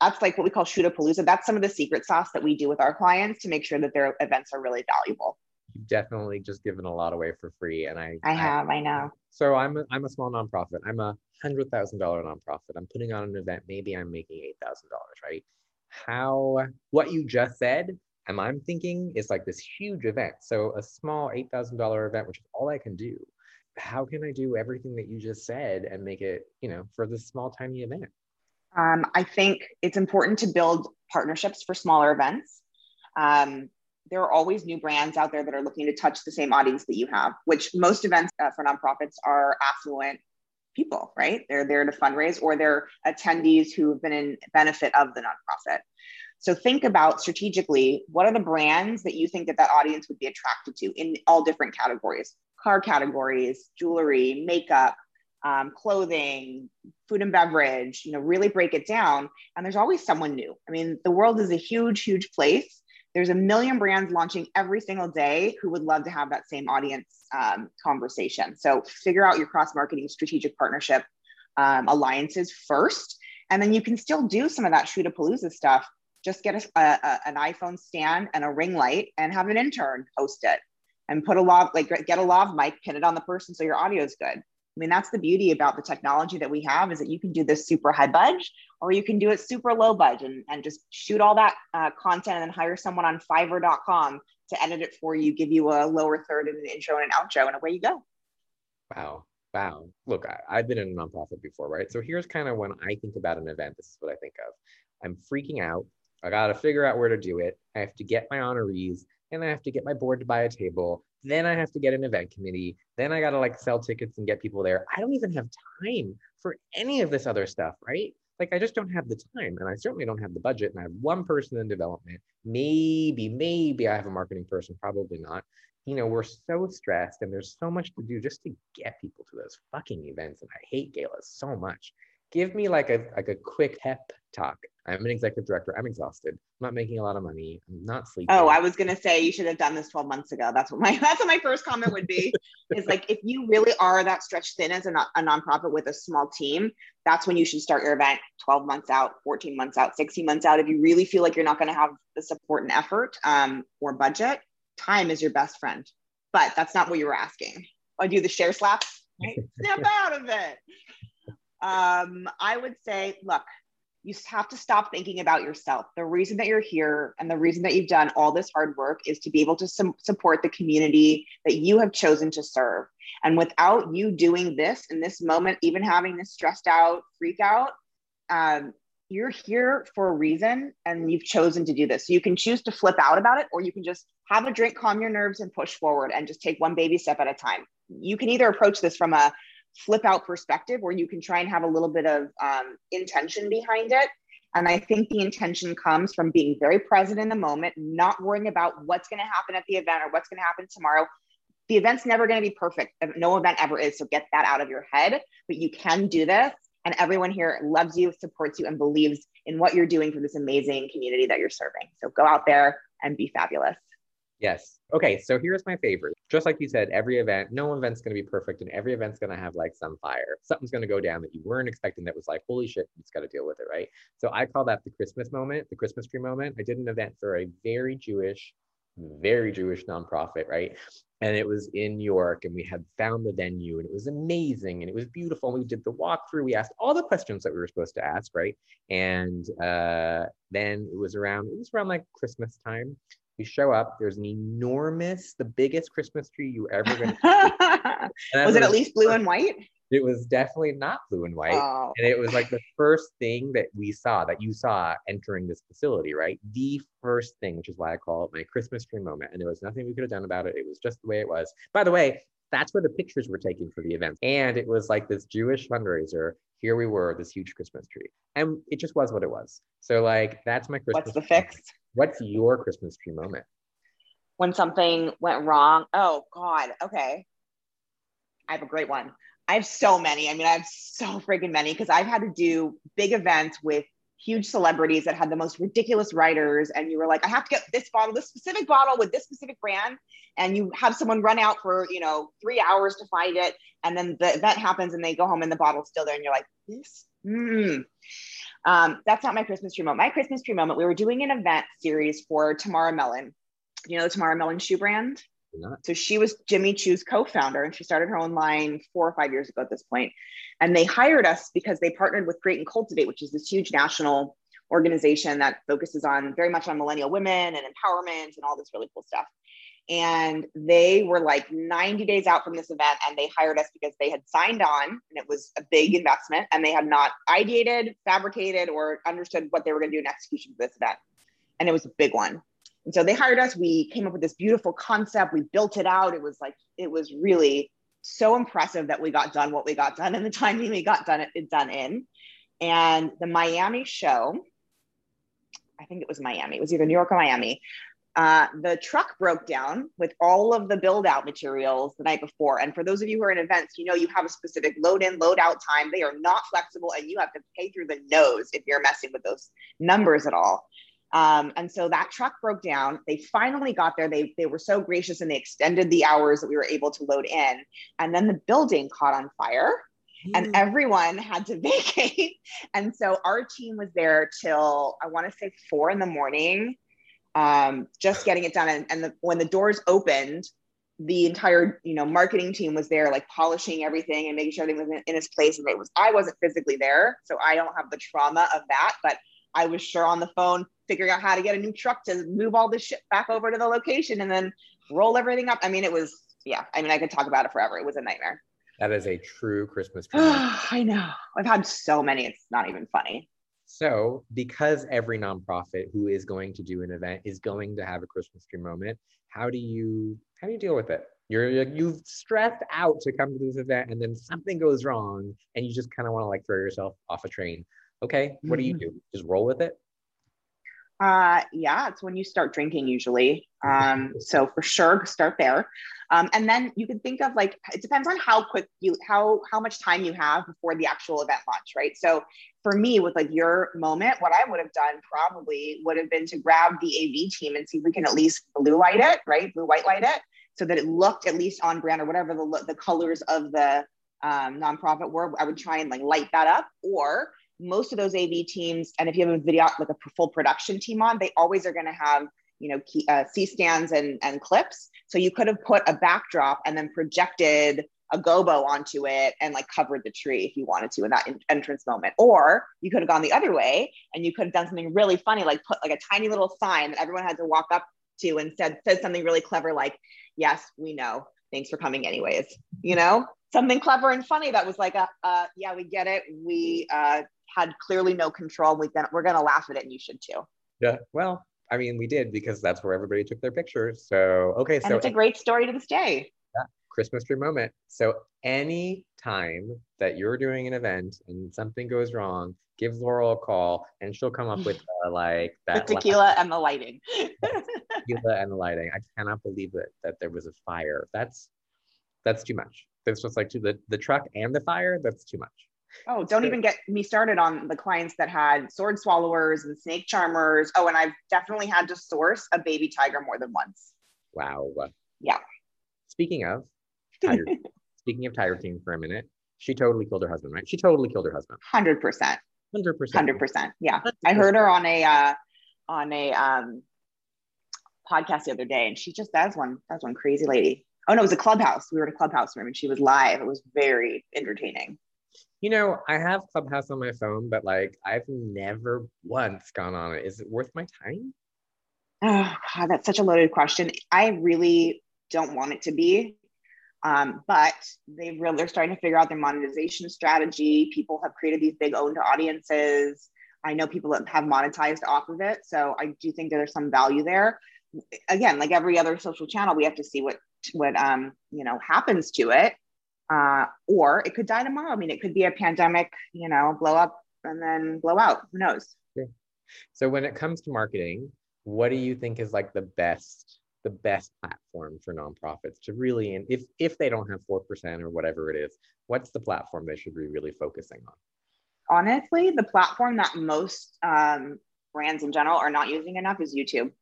[SPEAKER 3] That's like what we call shoot a palooza. That's some of the secret sauce that we do with our clients to make sure that their events are really valuable.
[SPEAKER 1] You've definitely just given a lot away for free. And I
[SPEAKER 3] I have, I know.
[SPEAKER 1] So I'm a, I'm a small nonprofit. I'm a hundred thousand dollar nonprofit. I'm putting on an event. Maybe I'm making eight thousand dollars, right? How what you just said, and I'm thinking is like this huge event. So a small eight thousand dollar event, which is all I can do. How can I do everything that you just said and make it, you know, for this small tiny event?
[SPEAKER 3] Um, I think it's important to build partnerships for smaller events. Um, there are always new brands out there that are looking to touch the same audience that you have, which most events uh, for nonprofits are affluent people, right? They're there to fundraise or they're attendees who have been in benefit of the nonprofit. So think about strategically what are the brands that you think that that audience would be attracted to in all different categories, car categories, jewelry, makeup, um, clothing, food and beverage. You know, really break it down. And there's always someone new. I mean, the world is a huge, huge place there's a million brands launching every single day who would love to have that same audience um, conversation. So figure out your cross marketing strategic partnership um, alliances first, and then you can still do some of that shoot a palooza stuff. Just get a, a, an iPhone stand and a ring light, and have an intern host it, and put a lav like get a lav mic, pin it on the person so your audio is good. I mean, that's the beauty about the technology that we have is that you can do this super high budge or you can do it super low budge and, and just shoot all that uh, content and then hire someone on fiverr.com to edit it for you, give you a lower third and an intro and an outro, and away you go.
[SPEAKER 1] Wow. Wow. Look, I, I've been in a nonprofit before, right? So here's kind of when I think about an event, this is what I think of. I'm freaking out. I got to figure out where to do it. I have to get my honorees and I have to get my board to buy a table. Then I have to get an event committee. Then I got to like sell tickets and get people there. I don't even have time for any of this other stuff, right? Like I just don't have the time and I certainly don't have the budget. And I have one person in development. Maybe, maybe I have a marketing person, probably not. You know, we're so stressed and there's so much to do just to get people to those fucking events. And I hate galas so much. Give me like a like a quick pep talk. I'm an executive director. I'm exhausted. I'm not making a lot of money. I'm not sleeping.
[SPEAKER 3] Oh, I was gonna say you should have done this 12 months ago. That's what my [LAUGHS] that's what my first comment would be. is like if you really are that stretched thin as a, a nonprofit with a small team, that's when you should start your event 12 months out, 14 months out, 16 months out. If you really feel like you're not gonna have the support and effort um, or budget, time is your best friend. But that's not what you were asking. I do the Cher slaps. Right? Snap [LAUGHS] out of it. Um, I would say, look, you have to stop thinking about yourself. The reason that you're here and the reason that you've done all this hard work is to be able to su- support the community that you have chosen to serve. And without you doing this in this moment, even having this stressed out freak out, um, you're here for a reason and you've chosen to do this. So you can choose to flip out about it, or you can just have a drink, calm your nerves, and push forward and just take one baby step at a time. You can either approach this from a flip out perspective where you can try and have a little bit of um, intention behind it. And I think the intention comes from being very present in the moment, not worrying about what's going to happen at the event or what's going to happen tomorrow. The event's never going to be perfect. No event ever is. So get that out of your head. But you can do this And everyone here loves you, supports you, and believes in what you're doing for this amazing community that you're serving. So go out there and be fabulous.
[SPEAKER 1] Yes. Okay. So here's my favorite. Just like you said, every event, no event's going to be perfect, and every event's going to have like some fire. Something's going to go down that you weren't expecting that was like, holy shit, you just got to deal with it, right? So I call that the Christmas moment, the Christmas tree moment. I did an event for a very Jewish, very Jewish nonprofit, right? And it was in New York, and we had found the venue, and it was amazing, and it was beautiful. And we did the walkthrough. We asked all the questions that we were supposed to ask, right? And uh, then it was around, it was around like Christmas time we show up. There's an enormous, the biggest Christmas tree you ever going [LAUGHS]
[SPEAKER 3] to. was it at least blue and white?
[SPEAKER 1] It was definitely not blue and white, oh. and it was like the first thing that we saw that you saw entering this facility, right? The first thing, which is why I call it my Christmas tree moment. And there was nothing we could have done about it. It was just the way it was. By the way, that's where the pictures were taken for the event, and it was like this Jewish fundraiser. Here we were, this huge Christmas tree, and it just was what it was. So like that's my Christmas.
[SPEAKER 3] What's the fix?
[SPEAKER 1] What's your Christmas tree moment?
[SPEAKER 3] When something went wrong. Oh God. Okay. I have a great one. I have so many. I mean, I have so freaking many because I've had to do big events with huge celebrities that had the most ridiculous riders. And you were like, I have to get this bottle, this specific bottle with this specific brand. And you have someone run out for, you know, three hours to find it. And then the event happens and they go home and the bottle's still there. And you're like, this, mm. Um, that's not my Christmas tree moment. My Christmas tree moment, we were doing an event series for Tamara Mellon. You know the Tamara Mellon shoe brand?
[SPEAKER 1] Not.
[SPEAKER 3] So she was Jimmy Choo's co-founder, and she started her own line four or five years ago at this point. And they hired us because they partnered with Create and Cultivate, which is this huge national organization that focuses on very much on millennial women and empowerment and all this really cool stuff and they were like 90 days out from this event and they hired us because they had signed on and it was a big investment and they had not ideated fabricated or understood what they were going to do in execution for this event. And it was a big one. And so they hired us. We came up with this beautiful concept. We built it out. It was like it was really so impressive that we got done what we got done and the timing we got done it done in. And the miami show I think it was Miami. It was either New York or Miami. Uh, the truck broke down with all of the build out materials the night before. And for those of you who are in events, you know you have a specific load in, load out time. They are not flexible, and you have to pay through the nose if you're messing with those numbers at all. Um, and so that truck broke down. They finally got there. They, they were so gracious and they extended the hours that we were able to load in. And then the building caught on fire and mm. everyone had to [LAUGHS] vacate. And so our team was there till I want to say four in the morning um, just getting it done. And, and the, when the doors opened, the entire you know marketing team was there like polishing everything and making sure everything was in, in its place. And it was i wasn't physically there so i don't have the trauma of that but i was sure on the phone figuring out how to get a new truck to move all this shit back over to the location and then roll everything up. I mean it was yeah i mean i could talk about it forever. It was a nightmare.
[SPEAKER 1] That is a true christmas [SIGHS]
[SPEAKER 3] i know. I've had so many. It's not even funny
[SPEAKER 1] so, because every nonprofit who is going to do an event is going to have a Christmas tree moment, how do you how do you deal with it? You're you've stressed out to come to this event, and then something goes wrong, and you just kind of want to like throw yourself off a train. Okay, what do you mm-hmm. do? Just roll with it.
[SPEAKER 3] Uh, yeah, it's when you start drinking usually. [LAUGHS] Um, so for sure, start there. Um, and then you can think of like it depends on how quick you how how much time you have before the actual event launch, right? So for me, with like your moment, what I would have done probably would have been to grab the AV team and see if we can at least blue light it, right? Blue white light it, so that it looked at least on brand or whatever the the colors of the um, nonprofit were. I would try and like light that up, or most of those AV teams, and if you have a video like a full production team on, they always are going to have you know key, uh, C stands and and clips. So you could have put a backdrop and then projected a gobo onto it and like covered the tree if you wanted to in that in- entrance moment. Or you could have gone the other way and you could have done something really funny, like put like a tiny little sign that everyone had to walk up to and said said something really clever like, "Yes, we know. Thanks for coming anyways." You know, something clever and funny that was like, a, uh, "Yeah, we get it. We uh, had clearly no control. We we're gonna laugh at it, and you should too."
[SPEAKER 1] Yeah. Well, I mean, we did because that's where everybody took their pictures. So okay,
[SPEAKER 3] and so it's a great story to this day.
[SPEAKER 1] Yeah, Christmas tree moment. So any time that you're doing an event and something goes wrong, give Laurel a call, and she'll come up with uh, like [LAUGHS]
[SPEAKER 3] that the tequila and the lighting. [LAUGHS]
[SPEAKER 1] tequila and the lighting. I cannot believe it that there was a fire. That's that's too much. That's just like to the the truck and the fire. That's too much.
[SPEAKER 3] Oh, don't even get me started on the clients that had sword swallowers and snake charmers. Oh, and I've definitely had to source a baby tiger more than once.
[SPEAKER 1] Wow.
[SPEAKER 3] Yeah.
[SPEAKER 1] Speaking of Tiger, [LAUGHS] speaking of Tiger King for a minute, she totally killed her husband, right? She totally killed her husband.
[SPEAKER 3] Hundred percent.
[SPEAKER 1] Hundred percent.
[SPEAKER 3] Hundred percent. Yeah. I heard her on a uh, on a um, podcast the other day, and she just that's one that's one crazy lady. Oh no, it was a clubhouse. We were in a clubhouse room, and she was live. It was very entertaining.
[SPEAKER 1] You know, I have Clubhouse on my phone, but like I've never once gone on it. Is it worth my time?
[SPEAKER 3] Oh God, that's such a loaded question. I really don't want it to be. Um, but they really they're starting to figure out their monetization strategy. People have created these big owned audiences. I know people that have monetized off of it. So I do think that there's some value there. Again, like every other social channel, we have to see what what um, you know happens to it. Uh, or it could die tomorrow. I mean, it could be a pandemic, you know, blow up and then blow out. Who knows?
[SPEAKER 1] Yeah. So when it comes to marketing, what do you think is like the best the best platform for nonprofits to really and if if they don't have 4% or whatever it is what's the platform they should be really focusing on
[SPEAKER 3] honestly the platform that most um, brands in general are not using enough is youtube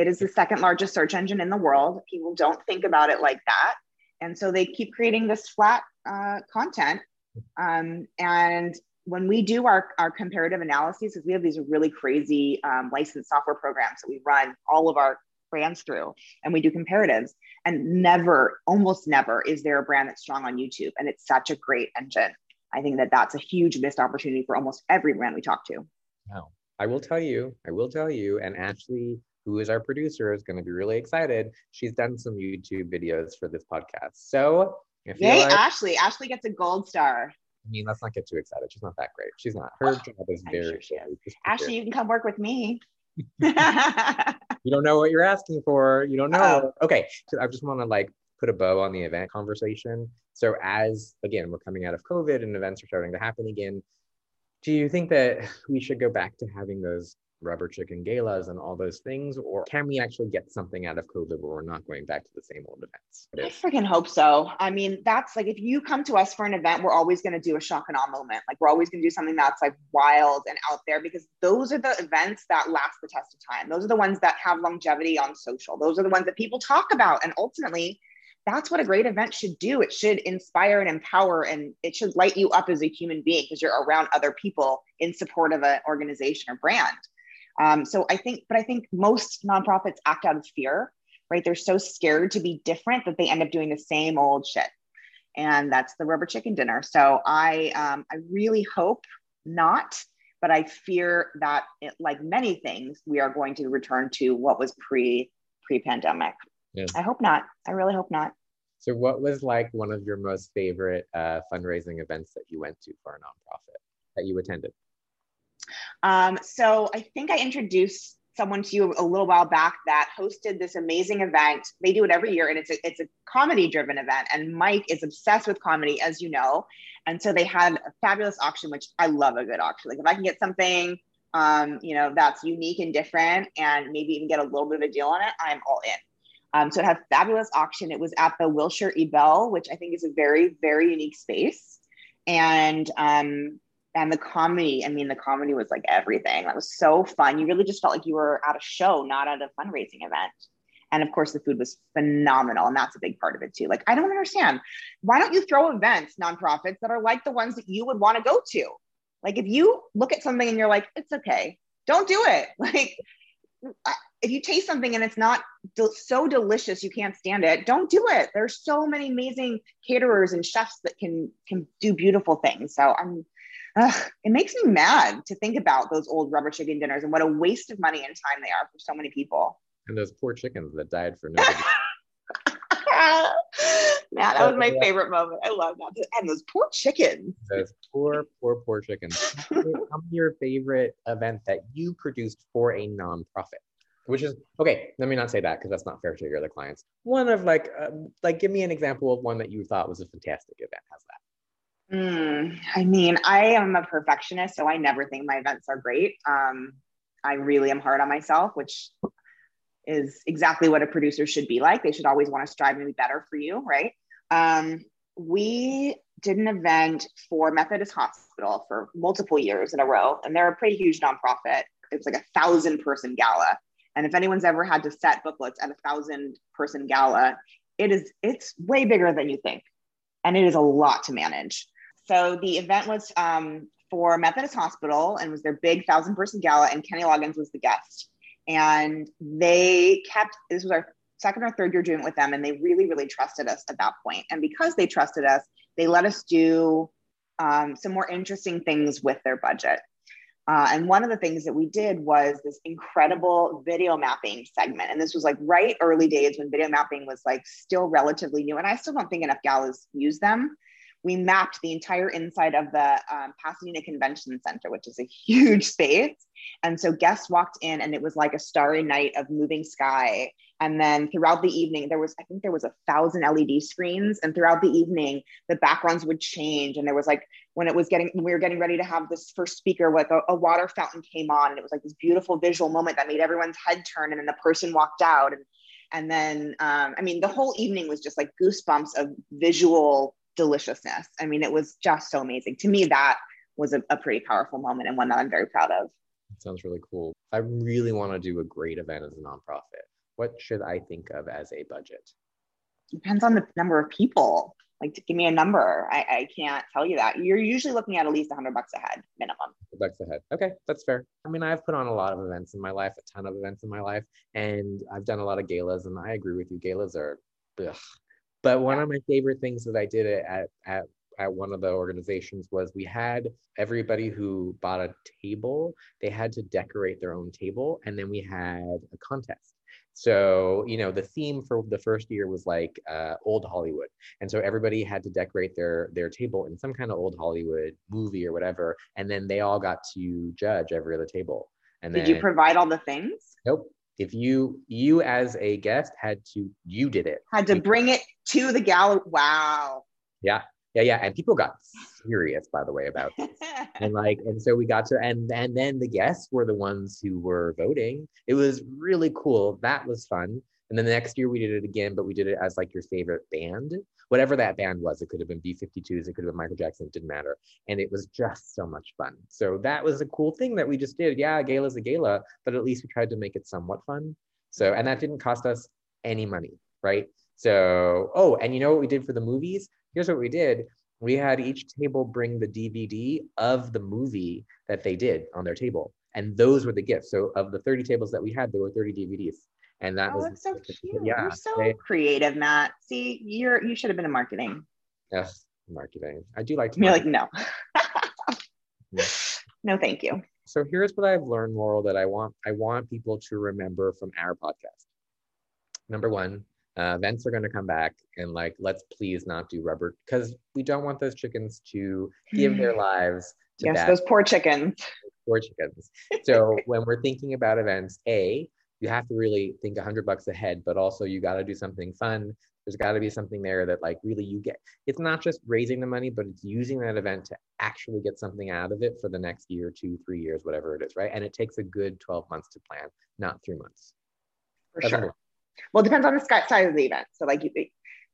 [SPEAKER 3] it is the second largest search engine in the world. People don't think about it like that. And so they keep creating this flat uh, content. Um, and when we do our, our comparative analyses, because we have these really crazy um, licensed software programs that we run all of our brands through and we do comparatives and never almost never is there a brand that's strong on youtube and it's such a great engine. I think that that's a huge missed opportunity for almost every brand we talk to.
[SPEAKER 1] Wow. I will tell you i will tell you and ashley who is our producer is going to be really excited she's done some youtube videos for this podcast so
[SPEAKER 3] if Yay, like, Ashley. Ashley gets a gold star.
[SPEAKER 1] I mean, let's not get too excited. She's not that great. She's not. Her job is very.
[SPEAKER 3] Sure Ashley, you can come work with me. [LAUGHS]
[SPEAKER 1] you don't know what you're asking for. You don't know. Oh. Okay. So I just want to like put a bow on the event conversation. So as again, we're coming out of COVID and events are starting to happen again. Do you think that we should go back to having those rubber chicken galas and all those things? Or can we actually get something out of COVID where we're not going back to the same old events?
[SPEAKER 3] I freaking hope so. I mean, that's like if you come to us for an event, we're always going to do a shock and awe moment. Like we're always going to do something that's like wild and out there because those are the events that last the test of time. Those are the ones that have longevity on social. Those are the ones that people talk about. And ultimately, that's what a great event should do. It should inspire and empower, and it should light you up as a human being because you're around other people in support of an organization or brand. Um, so I think, but I think most nonprofits act out of fear, right? They're so scared to be different that they end up doing the same old shit. And that's the rubber chicken dinner. So I, um, I really hope not, but I fear that, it, like many things, we are going to return to what was pre pre pandemic. Yeah. I hope not. I really hope not.
[SPEAKER 1] So, what was like one of your most favorite uh, fundraising events that you went to for a nonprofit that you attended?
[SPEAKER 3] Um, so I think I introduced someone to you a little while back that hosted this amazing event. They do it every year, and it's a it's a comedy driven event. And Mike is obsessed with comedy, as you know. And so they had a fabulous auction, which I love a good auction. Like if I can get something, um, you know, that's unique and different, and maybe even get a little bit of a deal on it, I'm all in. Um, so it had fabulous auction. It was at the Wilshire Ebell, which I think is a very very unique space. And um, and the comedy i mean the comedy was like everything. That was so fun. You really just felt like you were at a show not at a fundraising event. And of course the food was phenomenal and that's a big part of it too. Like i don't understand. Why don't you throw events nonprofits that are like the ones that you would want to go to? Like if you look at something and you're like it's okay. Don't do it. [LAUGHS] Like if you taste something and it's not de- so delicious you can't stand it don't do it. There's so many amazing caterers and chefs that can can do beautiful things. So i'm ugh, it makes me mad to think about those old rubber chicken dinners and what a waste of money and time they are for so many people.
[SPEAKER 1] And those poor chickens that died for no [LAUGHS]
[SPEAKER 3] Man, that was my favorite moment. I love that. And those poor chickens.
[SPEAKER 1] Those poor, poor, poor chickens. [LAUGHS] Tell me your favorite event that you produced for a nonprofit. Which is okay. Let me not say that because that's not fair to your other clients. One of like, uh, like, give me an example of one that you thought was a fantastic event. How's that?
[SPEAKER 3] Mm, I mean, I am a perfectionist, so I never think my events are great. Um, I really am hard on myself, which is exactly what a producer should be like. They should always want to strive to be better for you, right? Um, we did an event for Methodist Hospital for multiple years in a row, and they're a pretty huge nonprofit. It was like a thousand person gala. And if anyone's ever had to set booklets at a thousand person gala, it is it's way bigger than you think, and it is a lot to manage. So the event was um, for Methodist Hospital and was their big thousand person gala, and Kenny Loggins was the guest. And they kept this was our second or third year doing it with them, and they really, really trusted us at that point. And because they trusted us, they let us do um, some more interesting things with their budget. Uh, and one of the things that we did was this incredible video mapping segment. And this was like right early days when video mapping was like still relatively new. And I still don't think enough galas use them we mapped the entire inside of the um, Pasadena Convention Center, which is a huge [LAUGHS] space. And so guests walked in, and it was like a starry night of moving sky. And then throughout the evening, there was, I think there was a thousand LED screens. And throughout the evening, the backgrounds would change. And there was like, when it was getting, when we were getting ready to have this first speaker, like a, a water fountain came on, and it was like this beautiful visual moment that made everyone's head turn. And then the person walked out. And and then um, i mean the whole evening was just like goosebumps of visual deliciousness. I mean, it was just so amazing. To me, that was a, a pretty powerful moment and one that I'm very proud of.
[SPEAKER 1] sounds really cool. I really want to do a great event as a nonprofit. What should I think of as a budget?
[SPEAKER 3] Depends on the number of people. Like, to give me a number. I, I can't tell you that. You're usually looking at at least 100 bucks a head minimum.
[SPEAKER 1] Bucks a head. Okay, that's fair. I mean, I've put on a lot of events in my life, a ton of events in my life, and I've done a lot of galas, and I agree with you. Galas are, ugh, but one of my favorite things that I did at, at at one of the organizations was we had everybody who bought a table, they had to decorate their own table, and then we had a contest. So, you know, the theme for the first year was like uh, old Hollywood. And so everybody had to decorate their their table in some kind of old Hollywood movie or whatever. And then they all got to judge every other table. And
[SPEAKER 3] did
[SPEAKER 1] then,
[SPEAKER 3] you provide all the things?
[SPEAKER 1] Nope if you you as a guest had to you did it.
[SPEAKER 3] Had to bring it to the gallery. Wow.
[SPEAKER 1] Yeah yeah yeah. And people got serious by the way about this. [LAUGHS] And like and so we got to and and then the guests were the ones who were voting. It was really cool. That was fun and then the next year we did it again but we did it as like your favorite band whatever that band was. It could have been B-52s, it could have been Michael Jackson, it didn't matter. And it was just so much fun. So that was a cool thing that we just did. Yeah, gala's a gala, but at least we tried to make it somewhat fun. So, and that didn't cost us any money, right? So, oh, and you know what we did for the movies? Here's what we did. We had each table bring the DVD of the movie that they did on their table. And those were the gifts. So of the 30 tables that we had, there were 30 DVDs and that
[SPEAKER 3] oh,
[SPEAKER 1] was
[SPEAKER 3] that's so cute.
[SPEAKER 1] Yeah,
[SPEAKER 3] you're so
[SPEAKER 1] they,
[SPEAKER 3] creative, Matt. See, you're you should have been in marketing.
[SPEAKER 1] Yes, marketing. I do like to.
[SPEAKER 3] You're like no. [LAUGHS] [LAUGHS] No, thank you.
[SPEAKER 1] So here's what I've learned, Laurel, that I want I want people to remember from our podcast. Number one, uh, events are going to come back and like let's please not do rubber because we don't want those chickens to give their [SIGHS] lives to
[SPEAKER 3] yes,
[SPEAKER 1] bad
[SPEAKER 3] those poor chickens.
[SPEAKER 1] poor chickens. So [LAUGHS] when we're thinking about events, a you have to really think a hundred bucks ahead, but also you got to do something fun. There's got to be something there that like really you get. It's not just raising the money, but it's using that event to actually get something out of it for the next year, two, three years, whatever it is, right? And it takes a good 12 months to plan, not three months.
[SPEAKER 3] For That's sure. Well, it depends on the size of the event. So like you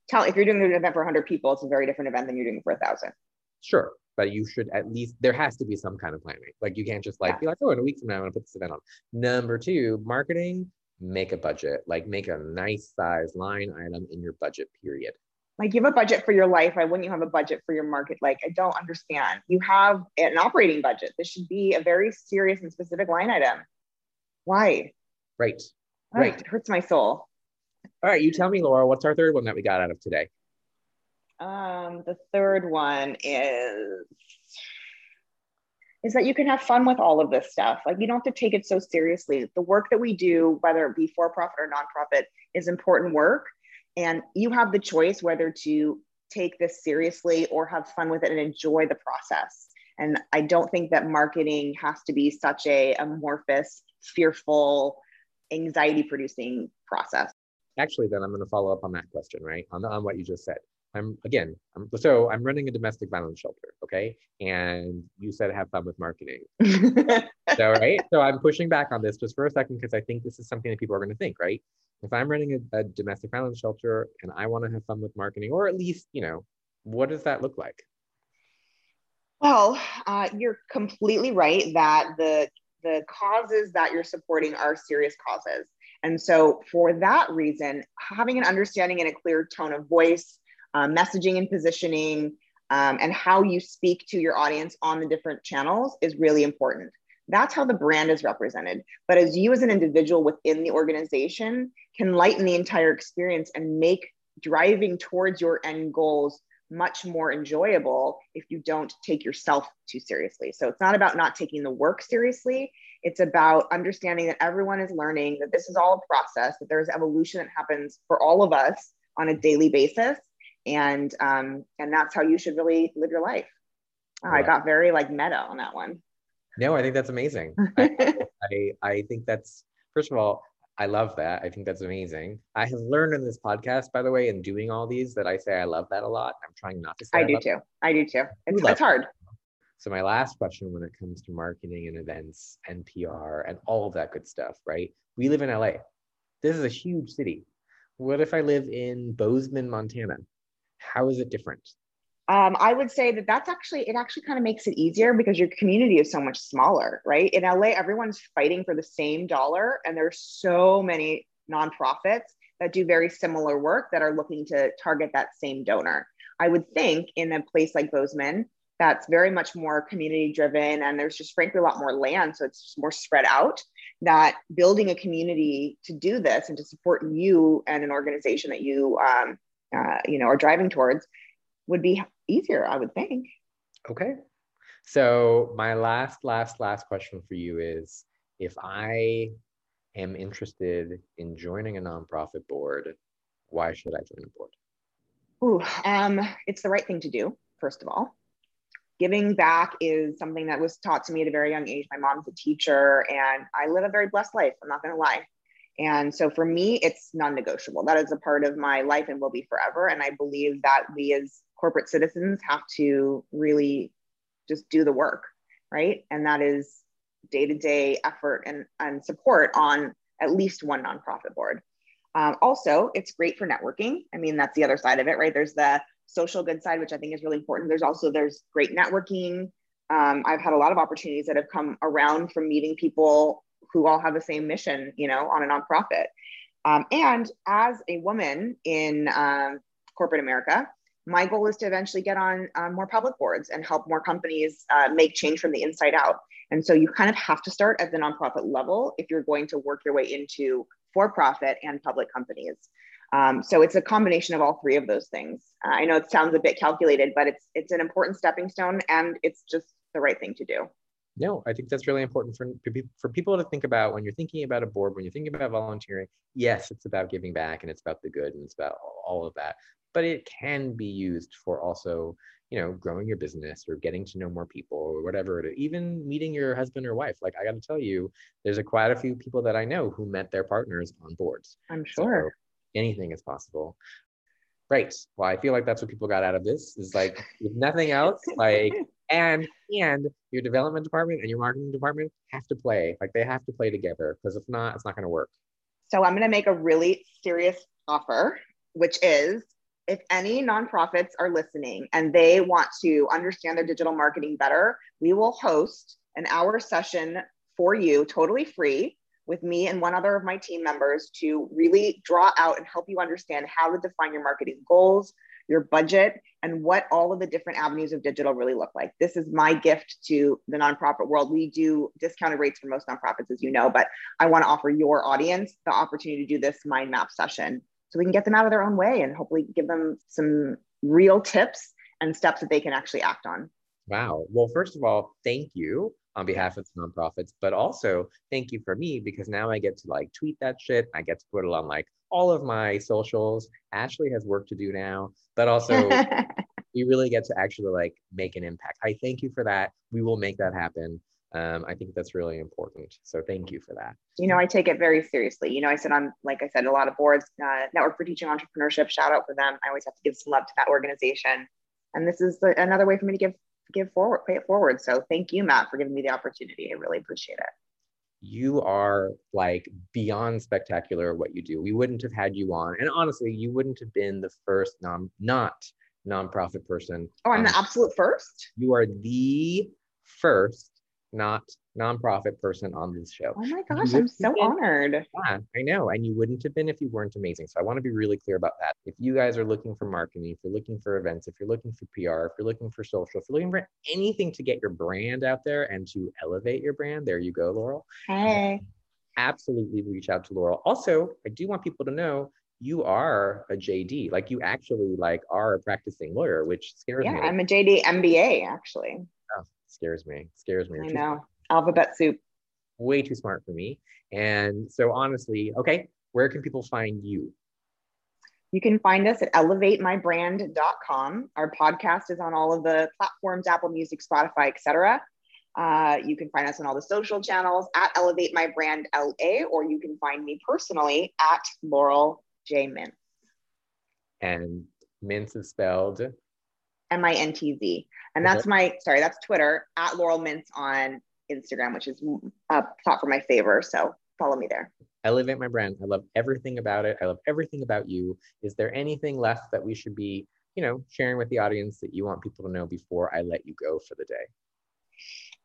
[SPEAKER 3] tell if you're doing an event for 100 people, it's a very different event than you're doing for a thousand.
[SPEAKER 1] Sure but you should at least there has to be some kind of planning. Like you can't just like yeah. be like, oh, in a week from now I'm gonna put this event on. Number two, marketing, make a budget, like make a nice size line item in your budget period.
[SPEAKER 3] Like you have a budget for your life. Why wouldn't you have a budget for your market? Like I don't understand. You have an operating budget. This should be a very serious and specific line item. Why?
[SPEAKER 1] Right.
[SPEAKER 3] right. It hurts my soul.
[SPEAKER 1] All right, you tell me, Laura, what's our third one that we got out of today?
[SPEAKER 3] Um, the third one is is that you can have fun with all of this stuff. Like you don't have to take it so seriously. The work that we do, whether it be for profit or nonprofit, is important work. And you have the choice whether to take this seriously or have fun with it and enjoy the process. And I don't think that marketing has to be such a amorphous, fearful, anxiety producing process.
[SPEAKER 1] Actually, then I'm going to follow up on that question, right? On, on what you just said. I'm again, I'm, so I'm running a domestic violence shelter, okay? And you said have fun with marketing. [LAUGHS] so, right? So I'm pushing back on this just for a second because I think this is something that people are going to think, right? If I'm running a, a domestic violence shelter and I want to have fun with marketing, or at least, you know, what does that look like?
[SPEAKER 3] Well, uh, you're completely right that the the causes that you're supporting are serious causes. And so, for that reason, having an understanding and a clear tone of voice, uh, messaging and positioning, um, and how you speak to your audience on the different channels is really important. That's how the brand is represented. But as you, as an individual within the organization, can lighten the entire experience and make driving towards your end goals much more enjoyable if you don't take yourself too seriously. So it's not about not taking the work seriously. It's about understanding that everyone is learning, that this is all a process, that there's evolution that happens for all of us on a daily basis. And um, and that's how you should really live your life. Oh, right. I got very like meta on that one.
[SPEAKER 1] No, I think that's amazing. [LAUGHS] I, I, I think that's first of all, I love that. I think that's amazing. I have learned in this podcast, by the way, in doing all these, that I say I love that a lot. I'm trying not to say.
[SPEAKER 3] I, I do too. I do too. It's, it's hard.
[SPEAKER 1] So my last question, when it comes to marketing and events and PR and all of that good stuff, right? We live in LA. This is a huge city. What if I live in Bozeman, Montana? How is it different?
[SPEAKER 3] Um, I would say that that's actually it actually kind of makes it easier because your community is so much smaller, right? In LA, everyone's fighting for the same dollar, and there's so many nonprofits that do very similar work that are looking to target that same donor. I would think in a place like Bozeman, that's very much more community driven, and there's just frankly a lot more land, so it's more spread out. That building a community to do this and to support you and an organization that you um, uh, you know are driving towards would be easier, I would think.
[SPEAKER 1] Okay. So my last, last, last question for you is if I am interested in joining a nonprofit board, why should I join a board?
[SPEAKER 3] Ooh, um, it's the right thing to do, first of all. Giving back is something that was taught to me at a very young age. My mom's a teacher, and I live a very blessed life. I'm not going to lie. And so for me, it's non negotiable. That is a part of my life and will be forever. And I believe that we as corporate citizens have to really just do the work, right? And that is day to day effort and, and support on at least one nonprofit board. Um, also, it's great for networking. I mean, that's the other side of it, right? There's the social good side, which I think is really important. There's also there's great networking. Um, I've had a lot of opportunities that have come around from meeting people who all have the same mission, you know, on a nonprofit. Um, and as a woman in um, corporate America, my goal is to eventually get on um, more public boards and help more companies uh, make change from the inside out. And so you kind of have to start at the nonprofit level if you're going to work your way into for profit and public companies. Um, so it's a combination of all three of those things. Uh, I know it sounds a bit calculated, but it's it's an important stepping stone, and it's just the right thing to do.
[SPEAKER 1] No, I think that's really important for for people to think about when you're thinking about a board, when you're thinking about volunteering. Yes, it's about giving back, and it's about the good, and it's about all of that but it can be used for also you know growing your business or getting to know more people or whatever even meeting your husband or wife. Like i got to tell you there's a quite a few people that i know who met their partners on boards.
[SPEAKER 3] I'm sure.
[SPEAKER 1] so anything is possible right. Well i feel like that's what people got out of this is like if nothing else like [LAUGHS] and and your development department and your marketing department have to play like they have to play together because if not it's not going to work.
[SPEAKER 3] So i'm going to make a really serious offer which is if any nonprofits are listening and they want to understand their digital marketing better, we will host an hour session for you totally free with me and one other of my team members to really draw out and help you understand how to define your marketing goals, your budget, and what all of the different avenues of digital really look like. This is my gift to the nonprofit world. We do discounted rates for most nonprofits, as you know, but I want to offer your audience the opportunity to do this mind map session so we can get them out of their own way and hopefully give them some real tips and steps that they can actually act on.
[SPEAKER 1] Wow. Well, first of all, thank you on behalf of the nonprofits, but also thank you for me because now I get to like tweet that shit. I get to put it on like all of my socials. Ashley has work to do now, but also [LAUGHS] we really get to actually like make an impact. I thank you for that. We will make that happen um, I think that's really important. So thank you for that.
[SPEAKER 3] You know, I take it very seriously. You know, I said on, like I said, a lot of boards, uh, Network for Teaching Entrepreneurship, shout out for them. I always have to give some love to that organization. And this is the, another way for me to give give forward, pay it forward. So thank you, Matt, for giving me the opportunity. I really appreciate it.
[SPEAKER 1] You are like beyond spectacular what you do. We wouldn't have had you on. And honestly, you wouldn't have been the first non not nonprofit person.
[SPEAKER 3] Oh, I'm
[SPEAKER 1] on
[SPEAKER 3] the absolute first.
[SPEAKER 1] You are the first not nonprofit person on this show.
[SPEAKER 3] Oh my gosh, I'm so honored.
[SPEAKER 1] Yeah, I know. And you wouldn't have been if you weren't amazing. So I want to be really clear about that. If you guys are looking for marketing, if you're looking for events, if you're looking for PR, if you're looking for social, if you're looking for anything to get your brand out there and to elevate your brand, there you go, Laurel.
[SPEAKER 3] Hey. [LAUGHS]
[SPEAKER 1] Absolutely reach out to Laurel. Also, I do want people to know you are a JD. Like you actually like are a practicing lawyer, which scares
[SPEAKER 3] yeah,
[SPEAKER 1] me.
[SPEAKER 3] Yeah, I'm a JD MBA actually.
[SPEAKER 1] Oh, scares me. Scares me.
[SPEAKER 3] I know. Alphabet soup.
[SPEAKER 1] way too smart for me. And so honestly, okay, where can people find you?
[SPEAKER 3] You can find us at elevatemybrand.com. Our podcast is on all of the platforms, Apple Music, Spotify, etc. Uh, you can find us on all the social channels at Elevate My Brand LA, or you can find me personally at Laurel J Mintz,
[SPEAKER 1] And Mintz is spelled
[SPEAKER 3] M I N T Z. And
[SPEAKER 1] Okay.
[SPEAKER 3] that's uh-huh. my, sorry, that's Twitter at Laurel Mintz on Instagram, which is a for my favor. So follow me there.
[SPEAKER 1] elevate my brand. I love everything about it. I love everything about you. Is there anything left that we should be, you know, sharing with the audience that you want people to know before I let you go for the day?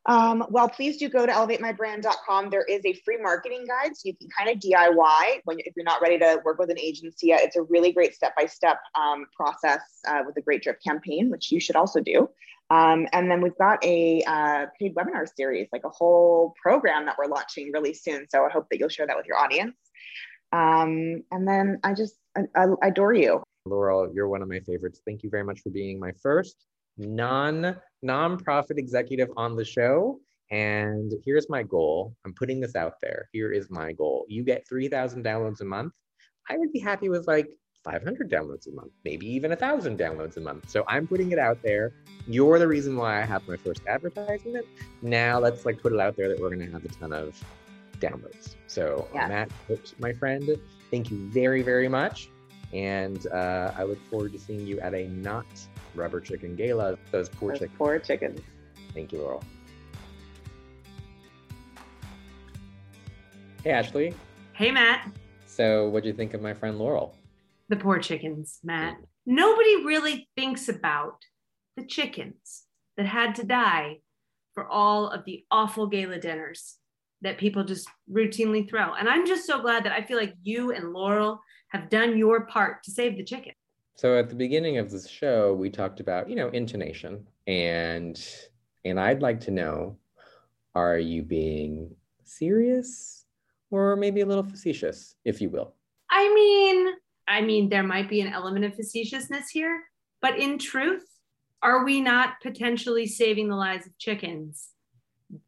[SPEAKER 3] Um, well, please do go to elevatemybrand.com. There is a free marketing guide, so you can kind of DIY when if you're not ready to work with an agency yet. It's a really great step-by-step um, process uh, with a great drip campaign, which you should also do. Um, and then we've got a uh, paid webinar series, like a whole program that we're launching really soon. So I hope that you'll share that with your audience. Um, and then I just I, I adore you.
[SPEAKER 1] Laurel, you're one of my favorites. Thank you very much for being my first non nonprofit executive on the show. And here's my goal. I'm putting this out there. Here is my goal. You get 3,000 downloads a month. I would be happy with like 500 downloads a month, maybe even a thousand downloads a month. So I'm putting it out there. You're the reason why I have my first advertisement. Now let's like put it out there that we're going to have a ton of downloads. So
[SPEAKER 3] Yes.
[SPEAKER 1] on that, my friend, thank you very, very much. And uh, I look forward to seeing you at a not rubber chicken gala. Those poor
[SPEAKER 3] Those
[SPEAKER 1] chickens.
[SPEAKER 3] poor chickens.
[SPEAKER 1] Thank you, Laurel. Hey, Ashley.
[SPEAKER 2] Hey, Matt.
[SPEAKER 1] So, what do you think of my friend Laurel?
[SPEAKER 2] The poor chickens, Matt. Mm. Nobody really thinks about the chickens that had to die for all of the awful gala dinners that people just routinely throw. And I'm just so glad that I feel like you and Laurel have done your part to save the chicken.
[SPEAKER 1] So at the beginning of this show, we talked about, you know, intonation and and I'd like to know, are you being serious or maybe a little facetious, if you will?
[SPEAKER 2] I mean, I mean, there might be an element of facetiousness here, but in truth, are we not potentially saving the lives of chickens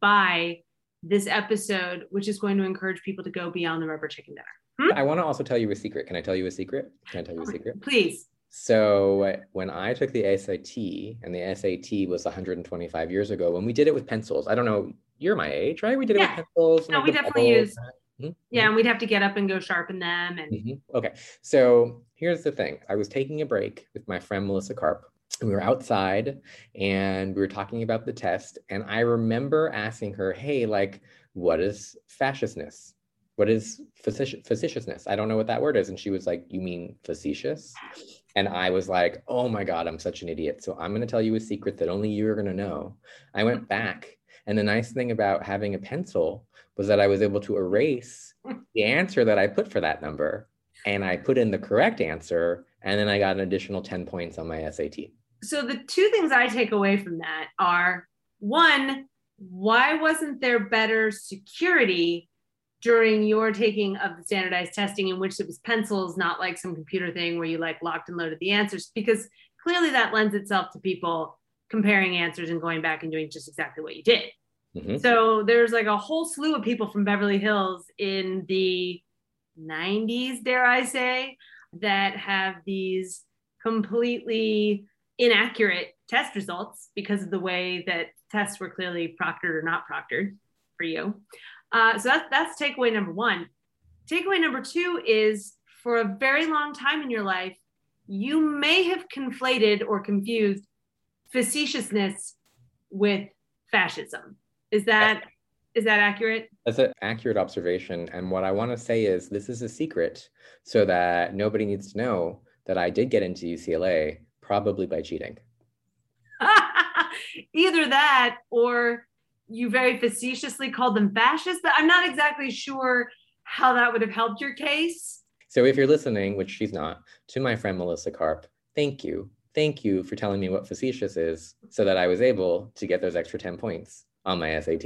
[SPEAKER 2] by this episode, which is going to encourage people to go beyond the rubber chicken dinner? Hmm?
[SPEAKER 1] I want to also tell you a secret. Can I tell you a secret? Can I tell you a secret?
[SPEAKER 2] Please.
[SPEAKER 1] So when I took the SAT, and the SAT was 125 years ago, when we did it with pencils, I don't know, you're my age, right? We did it with pencils.
[SPEAKER 2] No,
[SPEAKER 1] like
[SPEAKER 2] we definitely used-
[SPEAKER 1] Mhm.
[SPEAKER 2] Yeah, and we'd have to get up and go sharpen them. And
[SPEAKER 1] Mhm. Okay. So here's the thing I was taking a break with my friend Melissa Karp. and We were outside and we were talking about the test. And I remember asking her, hey, like, what is fasciousness? What is facetiousness? I don't know what that word is. And she was like, You mean facetious? And I was like, Oh my God, I'm such an idiot. So I'm going to tell you a secret that only you're going to know. I went [LAUGHS] back. And the nice thing about having a pencil was that I was able to erase the answer that I put for that number. And I put in the correct answer. And then I got an additional 10 points on my SAT.
[SPEAKER 2] so the two things I take away from that are one, why wasn't there better security during your taking of the standardized testing in which it was pencils, not like some computer thing where you like locked and loaded the answers? Because clearly that lends itself to people comparing answers and going back and doing just exactly what you did.
[SPEAKER 1] Mhm.
[SPEAKER 2] So there's like a whole slew of people from Beverly Hills in the 90s, dare I say, that have these completely inaccurate test results because of the way that tests were clearly proctored or not proctored for you. Uh, so that's that's takeaway number one. Takeaway number two is for a very long time in your life, you may have conflated or confused facetiousness with fascism. Is that is that accurate?
[SPEAKER 1] That's an accurate observation. And what I want to say is this is a secret so that nobody needs to know that I did get into UCLA, Probably by cheating. [LAUGHS]
[SPEAKER 2] Either that or you very facetiously called them fascists, but I'm not exactly sure how that would have helped your case.
[SPEAKER 1] So if you're listening, which she's not, to my friend Melissa Karp, thank you. Thank you for telling me what facetious is so that I was able to get those extra 10 points on my SAT.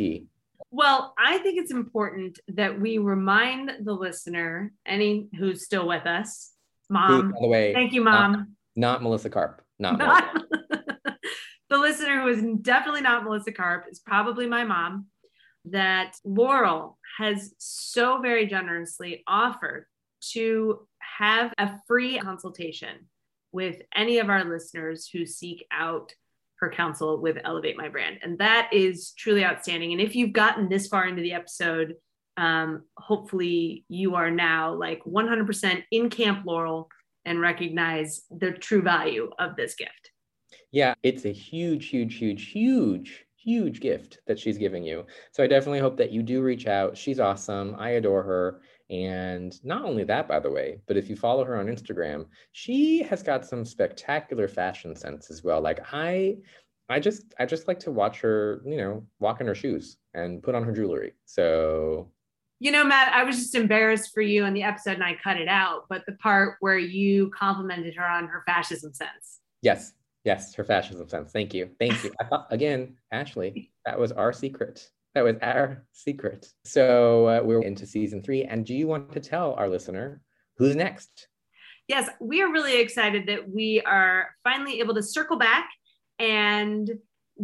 [SPEAKER 2] Well, I think it's important that we remind the listener, any who's still with us, mom.
[SPEAKER 1] Who, by the way,
[SPEAKER 2] thank you, mom.
[SPEAKER 1] Not, not Melissa Karp. Not, [LAUGHS]
[SPEAKER 2] not the listener who is definitely not Melissa Karp is probably my mom. That Laurel has so very generously offered to have a free consultation with any of our listeners who seek out her counsel with Elevate My Brand. And that is truly outstanding. And if you've gotten this far into the episode, um, hopefully you are now like 100% in Camp Laurel and recognize the true value of this gift.
[SPEAKER 1] Yeah, it's a huge, huge, huge, huge, huge gift that she's giving you. So I definitely hope that you do reach out. She's awesome. I adore her. And not only that, by the way, but if you follow her on Instagram, she has got some spectacular fashion sense as well. Like I, I just, I just like to watch her, you know, walk in her shoes and put on her jewelry. So,
[SPEAKER 2] you know, Matt, I was just embarrassed for you in the episode and I cut it out, but the part where you complimented her on her fascism sense.
[SPEAKER 1] Yes, yes, her fascism sense. Thank you, thank you. Thought again, Ashley, that was our secret. That was our secret. So uh, we're into season three. And do you want to tell our listener who's next?
[SPEAKER 2] Yes, we are really excited that we are finally able to circle back and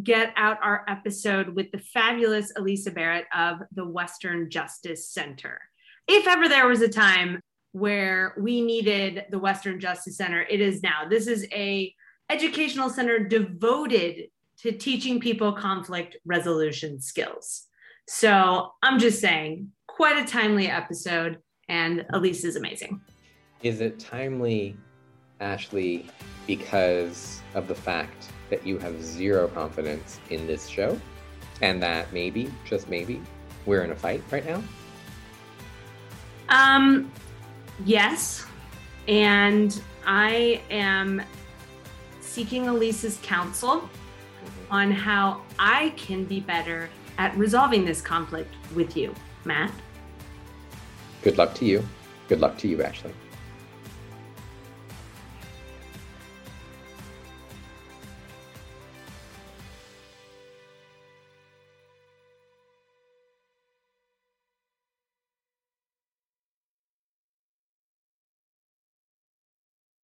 [SPEAKER 2] get out our episode with the fabulous Elisa Barrett of the Western Justice Center. If ever there was a time where we needed the Western Justice Center, it is now. This is a educational center devoted to teaching people conflict resolution skills. So I'm just saying, quite a timely episode, and Elise is amazing.
[SPEAKER 1] Is it timely, Ashley, because of the fact that you have zero confidence in this show and that maybe, just maybe, we're in a fight right now?
[SPEAKER 2] Um, yes. And I am seeking Elise's counsel mm-hmm. on how I can be better at resolving this conflict with you, Matt.
[SPEAKER 1] Good luck to you. Good luck to you, Ashley.